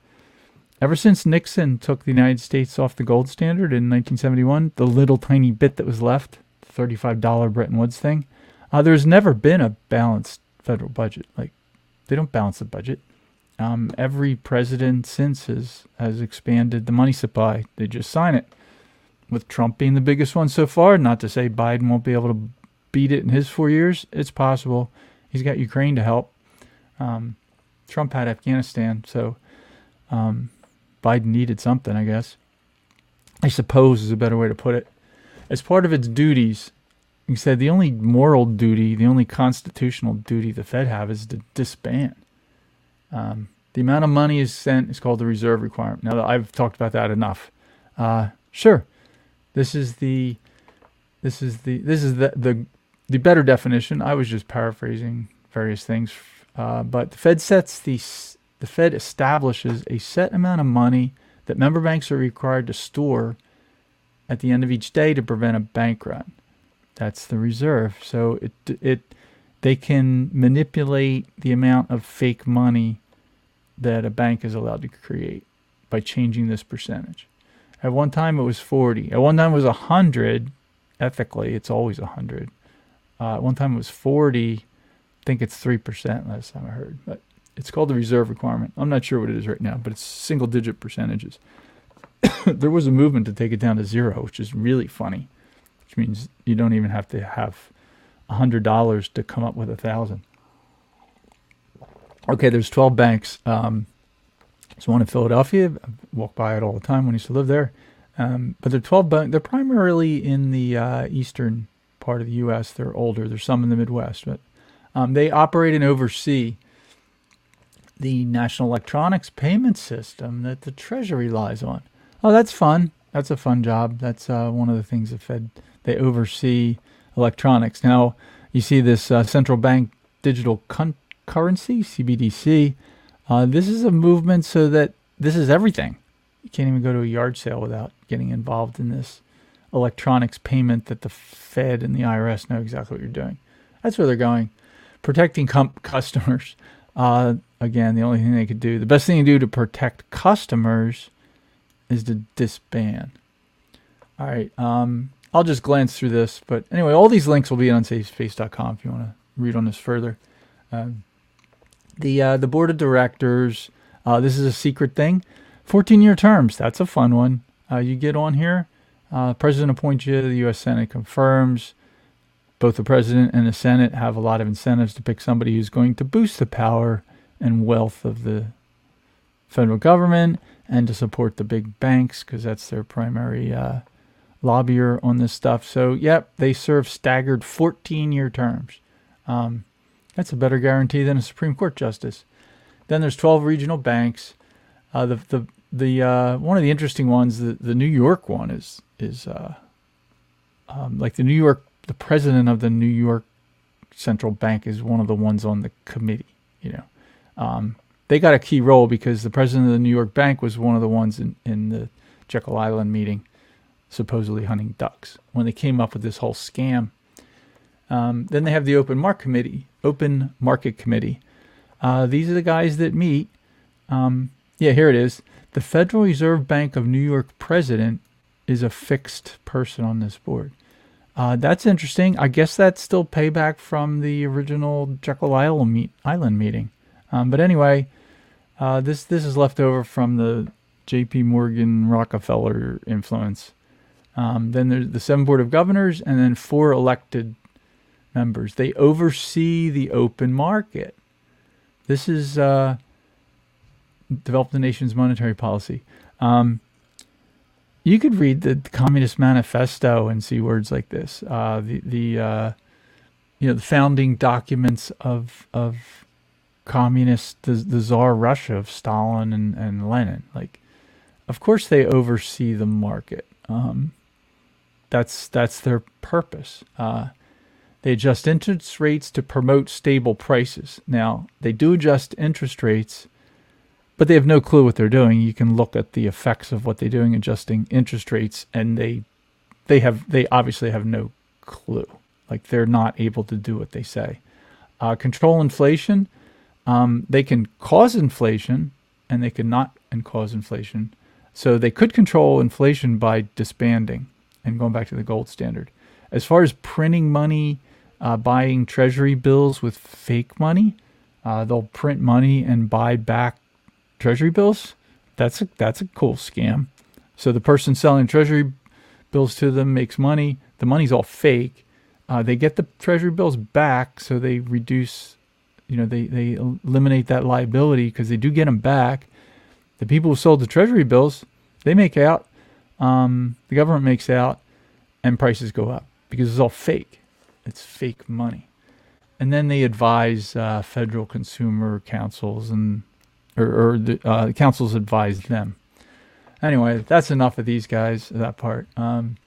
Ever since Nixon took the United States off the gold standard in 1971, the little tiny bit that was left, the $35 Bretton Woods thing, uh, there's never been a balanced federal budget. Like, they don't balance the budget. Um, every president since has, has expanded the money supply. They just sign it. With Trump being the biggest one so far, not to say Biden won't be able to beat it in his four years. It's possible. He's got Ukraine to help. Um, Trump had Afghanistan, so um, Biden needed something, I guess. I suppose is a better way to put it. As part of its duties, he said the only moral duty, the only constitutional duty the Fed have is to disband. Um, the amount of money is sent is called the reserve requirement. Now I've talked about that enough. Uh, sure, this is the this is the this is the the the better definition. I was just paraphrasing various things, uh, but the Fed sets the the Fed establishes a set amount of money that member banks are required to store at the end of each day to prevent a bank run. That's the reserve. So it it they can manipulate the amount of fake money that a bank is allowed to create. by changing this percentage. At one time it was 40. At one time it was 100. Ethically, it's always 100. Uh, at one time it was 40. I think it's 3% last time I heard. But it's called the reserve requirement. I'm not sure what it is right now, but it's single digit percentages. <coughs> there was a movement to take it down to zero, which is really funny, which means you don't even have to have $100 to come up with a thousand. Okay, there's 12 banks. Um, there's one in Philadelphia. I walk by it all the time when I used to live there. Um, but they're 12 banks. They're primarily in the uh, eastern part of the U.S. They're older. There's some in the Midwest, but um, they operate and oversee the national electronics payment system that the Treasury relies on. Oh, that's fun. That's a fun job. That's uh, one of the things the Fed they oversee electronics. Now you see this uh, central bank digital con- currency (CBDC). Uh, this is a movement so that this is everything. You can't even go to a yard sale without getting involved in this electronics payment that the Fed and the IRS know exactly what you're doing. That's where they're going. Protecting com- customers. Uh, again, the only thing they could do, the best thing to do to protect customers is to disband. All right. Um, I'll just glance through this. But anyway, all these links will be on unsafespace.com if you want to read on this further. Um, the, uh, the board of directors, uh, this is a secret thing. 14 year terms. That's a fun one. Uh, you get on here. Uh, president appoints you. The U.S. Senate confirms. Both the president and the Senate have a lot of incentives to pick somebody who's going to boost the power and wealth of the federal government and to support the big banks because that's their primary uh, lobbyer on this stuff. So, yep, they serve staggered 14 year terms. Um, that's a better guarantee than a Supreme Court justice. Then there's 12 regional banks. Uh, the the the uh, one of the interesting ones, the, the New York one is is uh, um, like the New York, the president of the New York Central Bank is one of the ones on the committee. You know, um, they got a key role because the president of the New York Bank was one of the ones in in the Jekyll Island meeting, supposedly hunting ducks when they came up with this whole scam. Um, then they have the Open Market Committee. Open Market Committee. Uh, these are the guys that meet. Um, yeah, here it is. The Federal Reserve Bank of New York president is a fixed person on this board. Uh, that's interesting. I guess that's still payback from the original Jekyll Island, meet, Island meeting. Um, but anyway, uh, this this is left over from the J.P. Morgan Rockefeller influence. Um, then there's the seven board of governors, and then four elected members. They oversee the open market. This is uh, develop the nation's monetary policy. Um, you could read the Communist Manifesto and see words like this. Uh, the the uh, you know the founding documents of of communist the, the Russia of Stalin and, and Lenin. Like, of course they oversee the market. Um, that's that's their purpose. Uh, they adjust interest rates to promote stable prices. Now they do adjust interest rates but they have no clue what they're doing. You can look at the effects of what they're doing, adjusting interest rates, and they they have they obviously have no clue. Like they're not able to do what they say. Uh, control inflation. Um, they can cause inflation, and they can not and cause inflation. So they could control inflation by disbanding and going back to the gold standard. As far as printing money, uh, buying treasury bills with fake money, uh, they'll print money and buy back treasury bills. That's a, that's a cool scam. So the person selling treasury bills to them makes money. The money's all fake. Uh, they get the treasury bills back, so they reduce, you know, they, they eliminate that liability because they do get them back. The people who sold the treasury bills, they make out. Um, the government makes out, and prices go up because it's all fake. It's fake money. And then they advise uh, federal consumer councils and or, or the uh, councils advise them. Anyway, that's enough of these guys. That part. Um,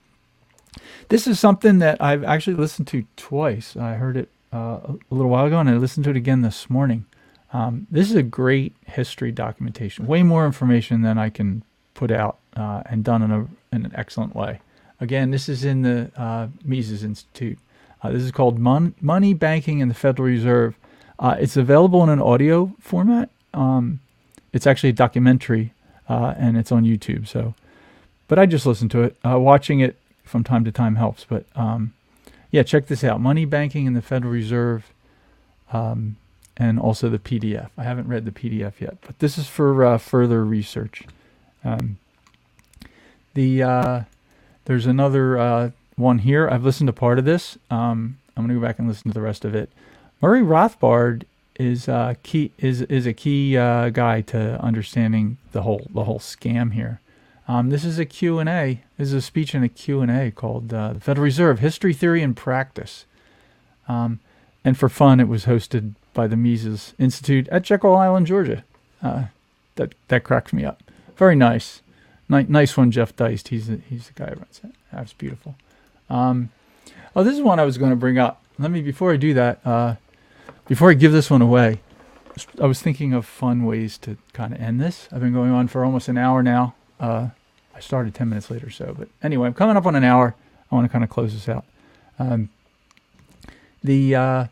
this is something that I've actually listened to twice. I heard it uh, a little while ago, and I listened to it again this morning. Um, this is a great history documentation. Way more information than I can put out, uh, and done in, a, in an excellent way. Again, this is in the uh, Mises Institute. Uh, this is called Mon- Money, Banking, and the Federal Reserve. Uh, it's available in an audio format, um, it's actually a documentary uh, and it's on YouTube. So, but I just listen to it. Watching it from time to time helps. But um, yeah, check this out: Money Banking in the Federal Reserve, um, and also the PDF. I haven't read the PDF yet, but this is for uh, further research. Um, the uh, there's another uh, one here. I've listened to part of this. Um, I'm gonna go back and listen to the rest of it. Murray Rothbard is uh, key is is a key uh, guy to understanding the whole the whole scam here. Um, this is a Q&A. This is a speech in a Q&A called uh, The Federal Reserve, History, Theory, and Practice. Um, and for fun, it was hosted by the Mises Institute at Jekyll Island, Georgia. Uh, that, that cracks me up. Very nice. Ni- nice one, Jeff Deist. He's the, he's the guy who runs it. That's beautiful. Um, oh, this is one I was going to bring up. Let me, before I do that, uh, before I give this one away, I was thinking of fun ways to kind of end this. I've been going on for almost an hour now. Uh, I started 10 minutes later, so, but anyway, I'm coming up on an hour. I want to kind of close this out. Um, the uh,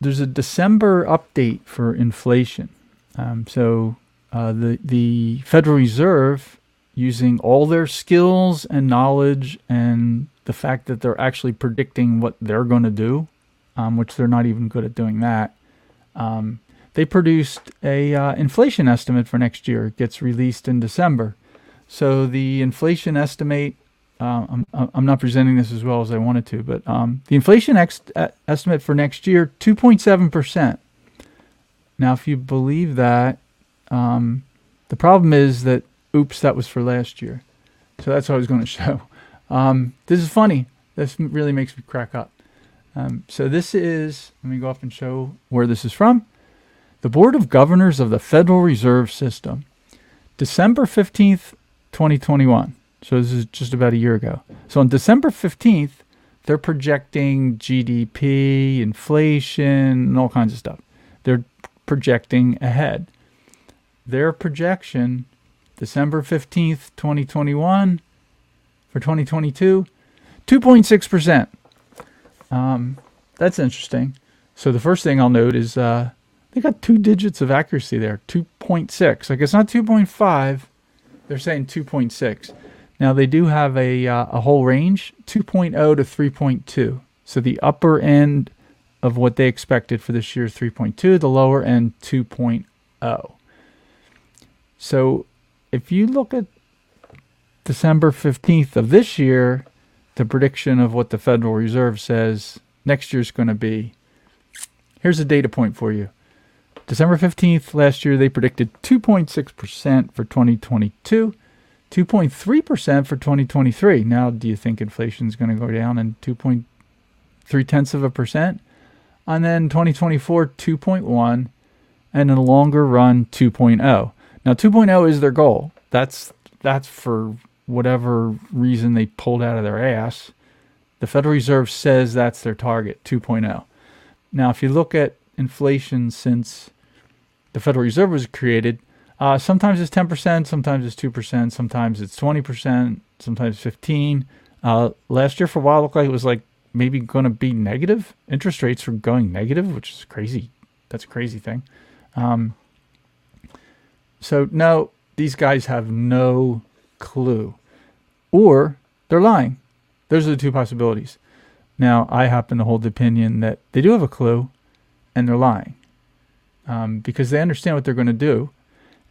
there's a December update for inflation. Um, so uh, the the Federal Reserve, using all their skills and knowledge and the fact that they're actually predicting what they're going to do, um, which they're not even good at doing that. Um, they produced a uh, inflation estimate for next year. It gets released in December. So the inflation estimate, uh, I'm, I'm not presenting this as well as I wanted to, but um, the inflation ex- estimate for next year, 2.7%. Now, if you believe that, um, the problem is that, oops, that was for last year. So that's what I was going <laughs> to show. Um, this is funny. This really makes me crack up. Um, so this is, let me go up and show where this is from. The Board of Governors of the Federal Reserve System, December 15th, 2021. So this is just about a year ago. So on December 15th, they're projecting GDP, inflation, and all kinds of stuff. They're projecting ahead. Their projection, December 15th, 2021, for 2022, 2.6%. Um, that's interesting. So the first thing I'll note is uh, they got two digits of accuracy there 2.6 like it's not 2.5 they're saying 2.6 now they do have a, uh, a whole range 2.0 to 3.2 so the upper end of what they expected for this year is 3.2 the lower end 2.0 so if you look at december 15th of this year the prediction of what the federal reserve says next year's going to be here's a data point for you December 15th last year, they predicted 2.6% for 2022, 2.3% for 2023. Now, do you think inflation is going to go down in 2.3 tenths of a percent? And then 2024, 2.1, and in the longer run, 2.0. Now, 2.0 is their goal. That's that's for whatever reason they pulled out of their ass. The Federal Reserve says that's their target, 2.0. Now, if you look at inflation since the Federal Reserve was created, uh, sometimes it's 10%, sometimes it's 2%, sometimes it's 20%, sometimes 15. Uh, last year for a while looked like it was like maybe going to be negative. Interest rates were going negative, which is crazy. That's a crazy thing. Um, so no, these guys have no clue, or they're lying. Those are the two possibilities. Now, I happen to hold the opinion that they do have a clue, and they're lying um, because they understand what they're going to do.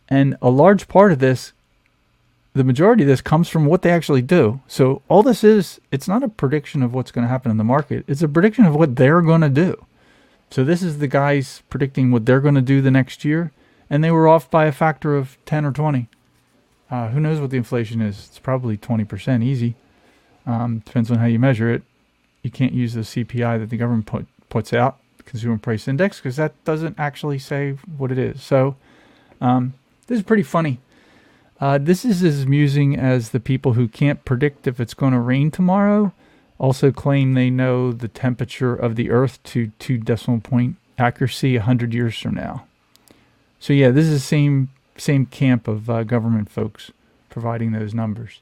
And a large part of this, the majority of this comes from what they actually do. So all this is, it's not a prediction of what's going to happen in the market. It's a prediction of what they're going to do. So this is the guys predicting what they're going to do the next year. And they were off by a factor of 10 or 20. Uh, who knows what the inflation is? It's probably 20% easy. Um, depends on how you measure it. You can't use the CPI that the government put, puts out consumer price index because that doesn't actually say what it is. So um, this is pretty funny. Uh, this is as amusing as the people who can't predict if it's going to rain tomorrow also claim they know the temperature of the Earth to two decimal point accuracy 100 years from now. So yeah, this is the same same camp of uh, government folks providing those numbers.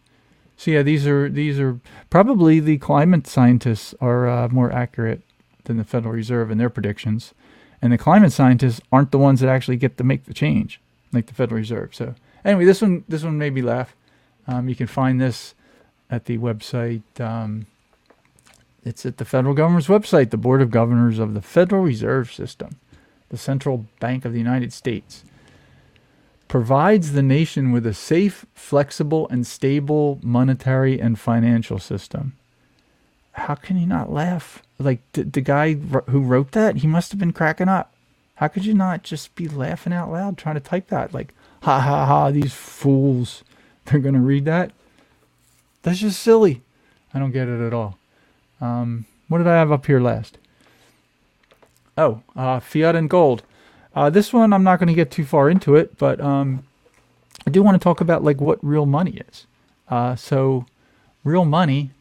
So yeah, these are these are probably the climate scientists are uh, more accurate than the Federal Reserve and their predictions. And the climate scientists aren't the ones that actually get to make the change. like the Federal Reserve. So anyway, this one this one made me laugh. Um, you can find this at the website. Um, it's at the federal government's website, the Board of Governors of the Federal Reserve System, the central bank of the United States provides the nation with a safe, flexible, and stable monetary and financial system. How can you not laugh? Like the, the guy who wrote that, he must have been cracking up. How could you not just be laughing out loud trying to type that? Like, ha ha ha, these fools, they're going to read that? That's just silly. I don't get it at all. Um, what did I have up here last? Oh, uh, fiat and gold. Uh, this one, I'm not going to get too far into it, but um, I do want to talk about like what real money is. Uh, so, real money,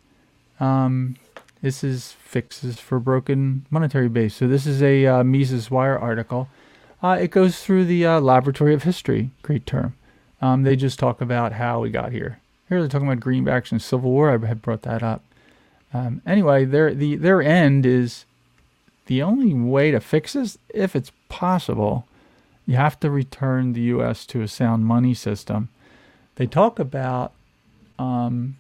um, this is fixes for broken monetary base. So this is a uh, Mises Wire article. Uh, it goes through the uh, laboratory of history. Great term. Um, they just talk about how we got here. Here they're talking about greenbacks and Civil War. I had brought that up. Um, anyway, their the their end is the only way to fix this, if it's possible, you have to return the U.S. to a sound money system. They talk about, um,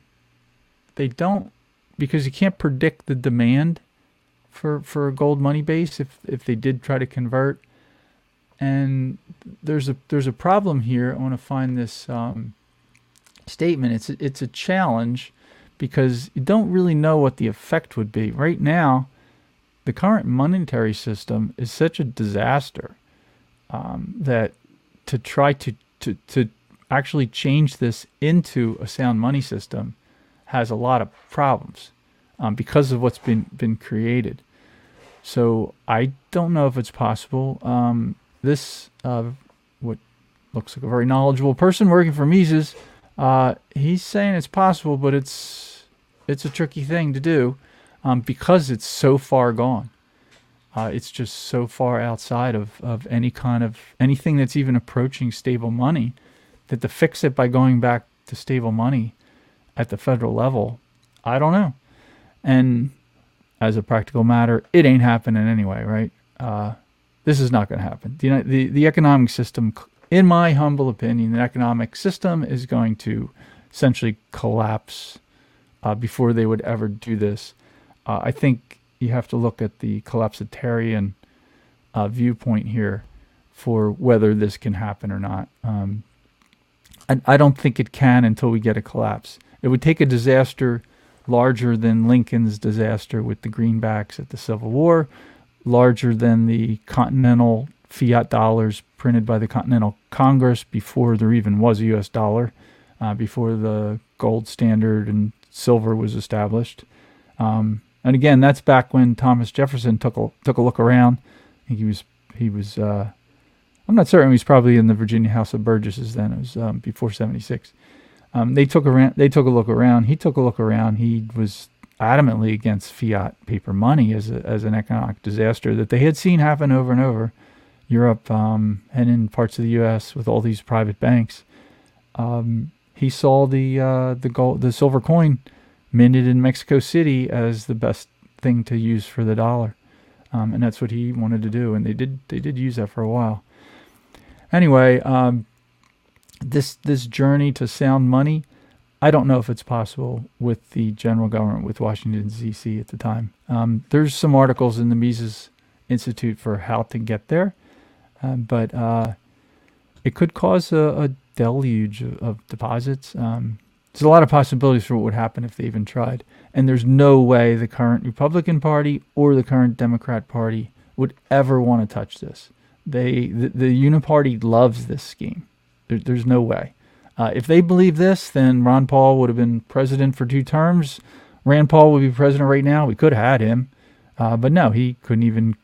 they don't, because you can't predict the demand for for a gold money base if if they did try to convert. And there's a there's a problem here. I want to find this um, statement. It's a, it's a challenge because you don't really know what the effect would be right now the current monetary system is such a disaster um, that to try to, to, to actually change this into a sound money system has a lot of problems um, because of what's been, been created. So I don't know if it's possible. Um, this, uh, what looks like a very knowledgeable person working for Mises, uh, he's saying it's possible, but it's it's a tricky thing to do um, because it's so far gone. Uh, it's just so far outside of, of any kind of anything that's even approaching stable money that to fix it by going back to stable money at the federal level, I don't know. And as a practical matter, it ain't happening anyway, right? Uh, this is not going to happen. The, the, the economic system, in my humble opinion, the economic system is going to essentially collapse uh, before they would ever do this. Uh, I think you have to look at the collapsitarian uh, viewpoint here for whether this can happen or not. Um, I, I don't think it can until we get a collapse. It would take a disaster larger than Lincoln's disaster with the greenbacks at the Civil War, larger than the continental fiat dollars printed by the Continental Congress before there even was a U.S. dollar, uh, before the gold standard and silver was established. Um, and again, that's back when Thomas Jefferson took a took a look around. I think he was he was uh, I'm not certain he was probably in the Virginia House of Burgesses then. It was um, before '76. Um, they took around they took a look around. He took a look around. He was adamantly against fiat paper money as a, as an economic disaster that they had seen happen over and over. Europe um, and in parts of the U.S. with all these private banks. Um, he saw the uh, the gold the silver coin minted in Mexico City as the best thing to use for the dollar. Um, and that's what he wanted to do, and they did they did use that for a while. Anyway, um, this this journey to sound money, I don't know if it's possible with the general government with Washington D.C. at the time. Um, there's some articles in the Mises Institute for how to get there, uh, but uh, it could cause a, a deluge of, of deposits. Um, there's a lot of possibilities for what would happen if they even tried. And there's no way the current Republican Party or the current Democrat Party would ever want to touch this. They the, the Uniparty loves this scheme. There, there's no way. Uh, if they believe this, then Ron Paul would have been president for two terms. Rand Paul would be president right now. We could have had him, uh, but no, he couldn't even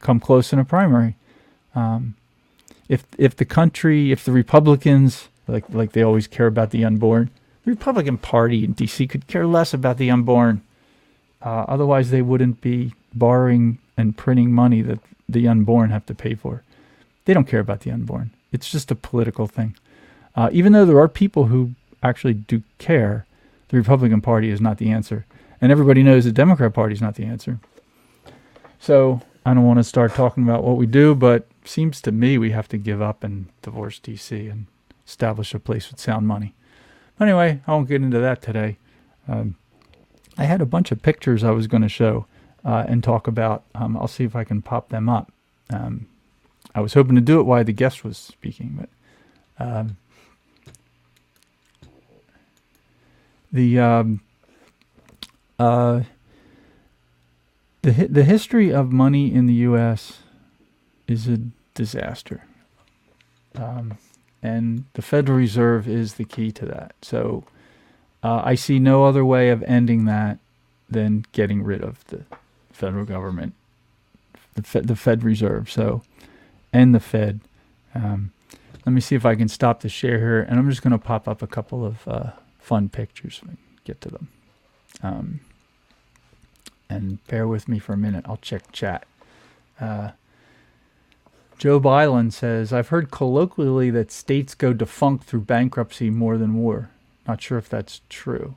come close in a primary. Um, if if the country, if the Republicans, like like they always care about the unborn, the Republican Party in D.C. could care less about the unborn. Uh, otherwise, they wouldn't be borrowing and printing money that the unborn have to pay for. They don't care about the unborn. It's just a political thing. Uh, even though there are people who actually do care, the Republican Party is not the answer. And everybody knows the Democrat Party is not the answer. So I don't want to start talking about what we do, but seems to me we have to give up and divorce DC and establish a place with sound money. Anyway, I won't get into that today. Um, I had a bunch of pictures I was going to show uh, and talk about. Um, I'll see if I can pop them up. Um, I was hoping to do it while the guest was speaking, but um, the um, uh, the the history of money in the U.S. is a disaster, um, and the Federal Reserve is the key to that. So uh, I see no other way of ending that than getting rid of the federal government, the Fed, the Fed Reserve. So and the Fed. Um, let me see if I can stop the share here, and I'm just going to pop up a couple of uh, fun pictures when get to them. Um, and bear with me for a minute. I'll check chat. Uh, Joe Byland says, I've heard colloquially that states go defunct through bankruptcy more than war. Not sure if that's true.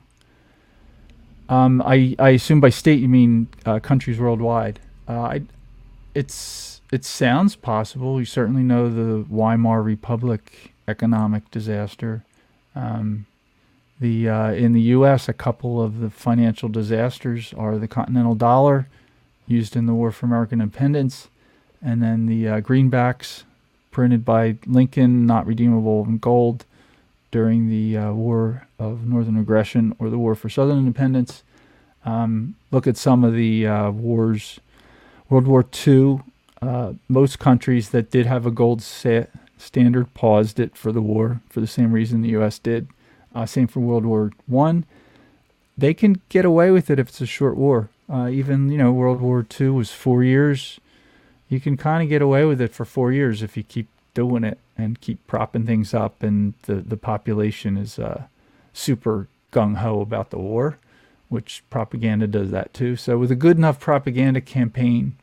Um, I, I assume by state you mean uh, countries worldwide. Uh, I, it's it sounds possible. You certainly know the Weimar Republic economic disaster. Um, the uh, in the U.S., a couple of the financial disasters are the Continental Dollar, used in the War for American Independence, and then the uh, greenbacks printed by Lincoln, not redeemable in gold, during the uh, War of Northern Aggression or the War for Southern Independence. Um, look at some of the uh, wars. World War II, uh, most countries that did have a gold standard paused it for the war for the same reason the U.S. did. Uh, same for World War One. They can get away with it if it's a short war. Uh, even you know World War Two was four years. You can kind of get away with it for four years if you keep doing it and keep propping things up, and the the population is uh, super gung ho about the war, which propaganda does that too. So with a good enough propaganda campaign,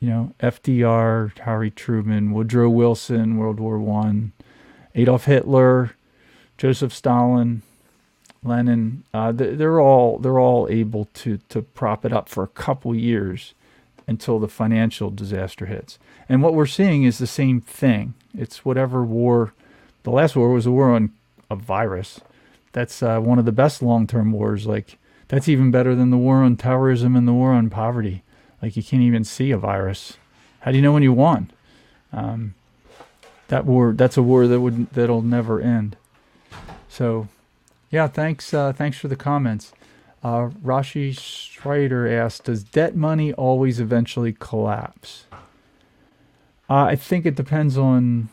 you know FDR, Harry Truman, Woodrow Wilson, World War One, Adolf Hitler, Joseph Stalin, Lenin, uh, they're all they're all able to to prop it up for a couple years until the financial disaster hits. And what we're seeing is the same thing. It's whatever war. The last war was a war on a virus. That's uh, one of the best long-term wars. Like that's even better than the war on terrorism and the war on poverty. Like you can't even see a virus. How do you know when you won? Um, that war. That's a war that would that'll never end. So, yeah, thanks. Uh, thanks for the comments. Uh, Rashi Schreider asked, "Does debt money always eventually collapse?" Uh, I think it depends on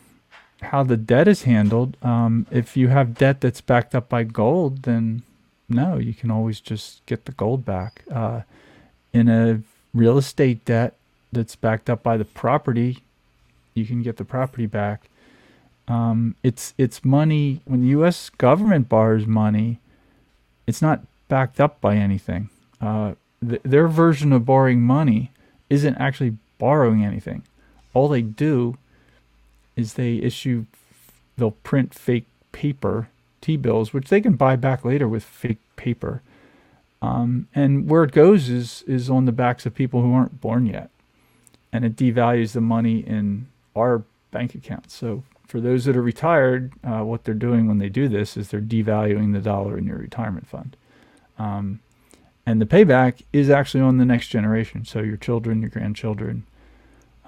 how the debt is handled. Um, if you have debt that's backed up by gold, then no, you can always just get the gold back. Uh, in a real estate debt that's backed up by the property, you can get the property back. Um, it's it's money when the U.S. government borrows money, it's not backed up by anything. Uh, th- their version of borrowing money isn't actually borrowing anything. All they do is they issue, they'll print fake paper, T bills, which they can buy back later with fake paper. Um, and where it goes is is on the backs of people who aren't born yet, and it devalues the money in our bank accounts. So for those that are retired, uh, what they're doing when they do this is they're devaluing the dollar in your retirement fund. Um, and the payback is actually on the next generation. So your children, your grandchildren,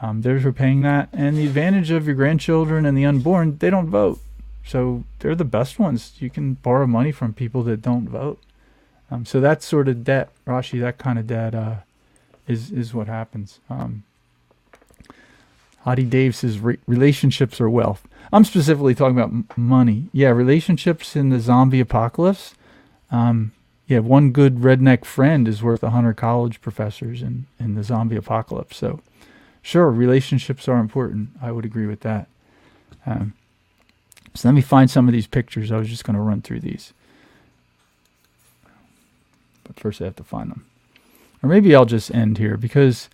um, they're repaying that. And the advantage of your grandchildren and the unborn, they don't vote. So they're the best ones. You can borrow money from people that don't vote. Um, so that sort of debt, Rashi, that kind of debt uh, is is what happens. Um, Adi Dave says re- relationships are wealth. I'm specifically talking about m- money. Yeah, relationships in the zombie apocalypse. Um, yeah, one good redneck friend is worth a hundred college professors in in the zombie apocalypse. So, sure, relationships are important. I would agree with that. Um, so let me find some of these pictures. I was just going to run through these, but first I have to find them. Or maybe I'll just end here because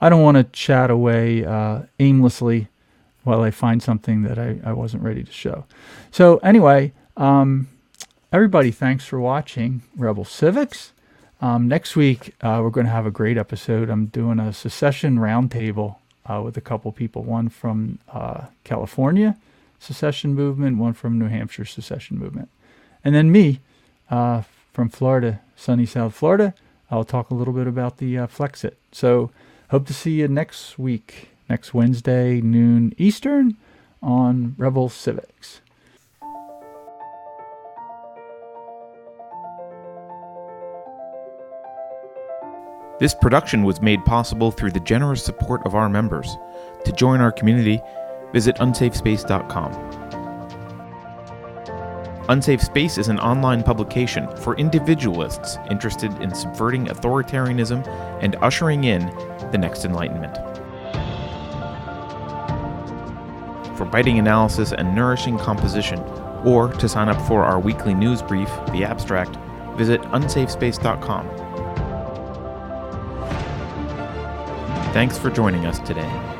I don't want to chat away uh, aimlessly while I find something that I, I wasn't ready to show. So, anyway, um, everybody, thanks for watching Rebel Civics. Um, next week, uh, we're going to have a great episode. I'm doing a secession roundtable uh, with a couple people, one from uh, California secession movement, one from New Hampshire secession movement, and then me uh, from Florida, sunny South Florida. I'll talk a little bit about the uh, Flexit. So hope to see you next week, next Wednesday, noon Eastern, on Rebel Civics. This production was made possible through the generous support of our members. To join our community, visit unsafespace.com. Unsafe Space is an online publication for individualists interested in subverting authoritarianism and ushering in the next Enlightenment. For biting analysis and nourishing composition, or to sign up for our weekly news brief, The Abstract, visit unsafespace.com. Thanks for joining us today.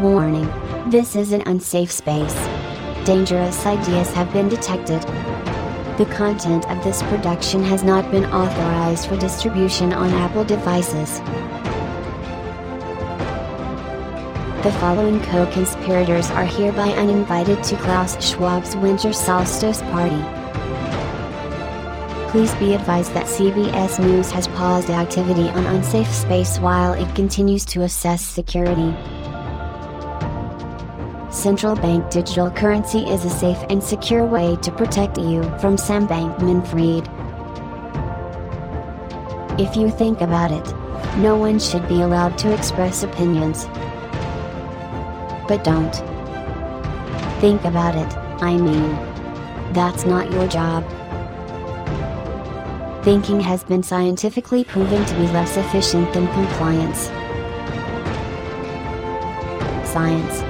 Warning. This is an unsafe space. Dangerous ideas have been detected. The content of this production has not been authorized for distribution on Apple devices. The following co-conspirators are hereby uninvited to Klaus Schwab's winter solstice party. Please be advised that CBS News has paused activity on unsafe space while it continues to assess security. Central bank digital currency is a safe and secure way to protect you from Sam Bankman-Fried. If you think about it, no one should be allowed to express opinions. But don't. Think about it, I mean. That's not your job. Thinking has been scientifically proven to be less efficient than compliance. Science,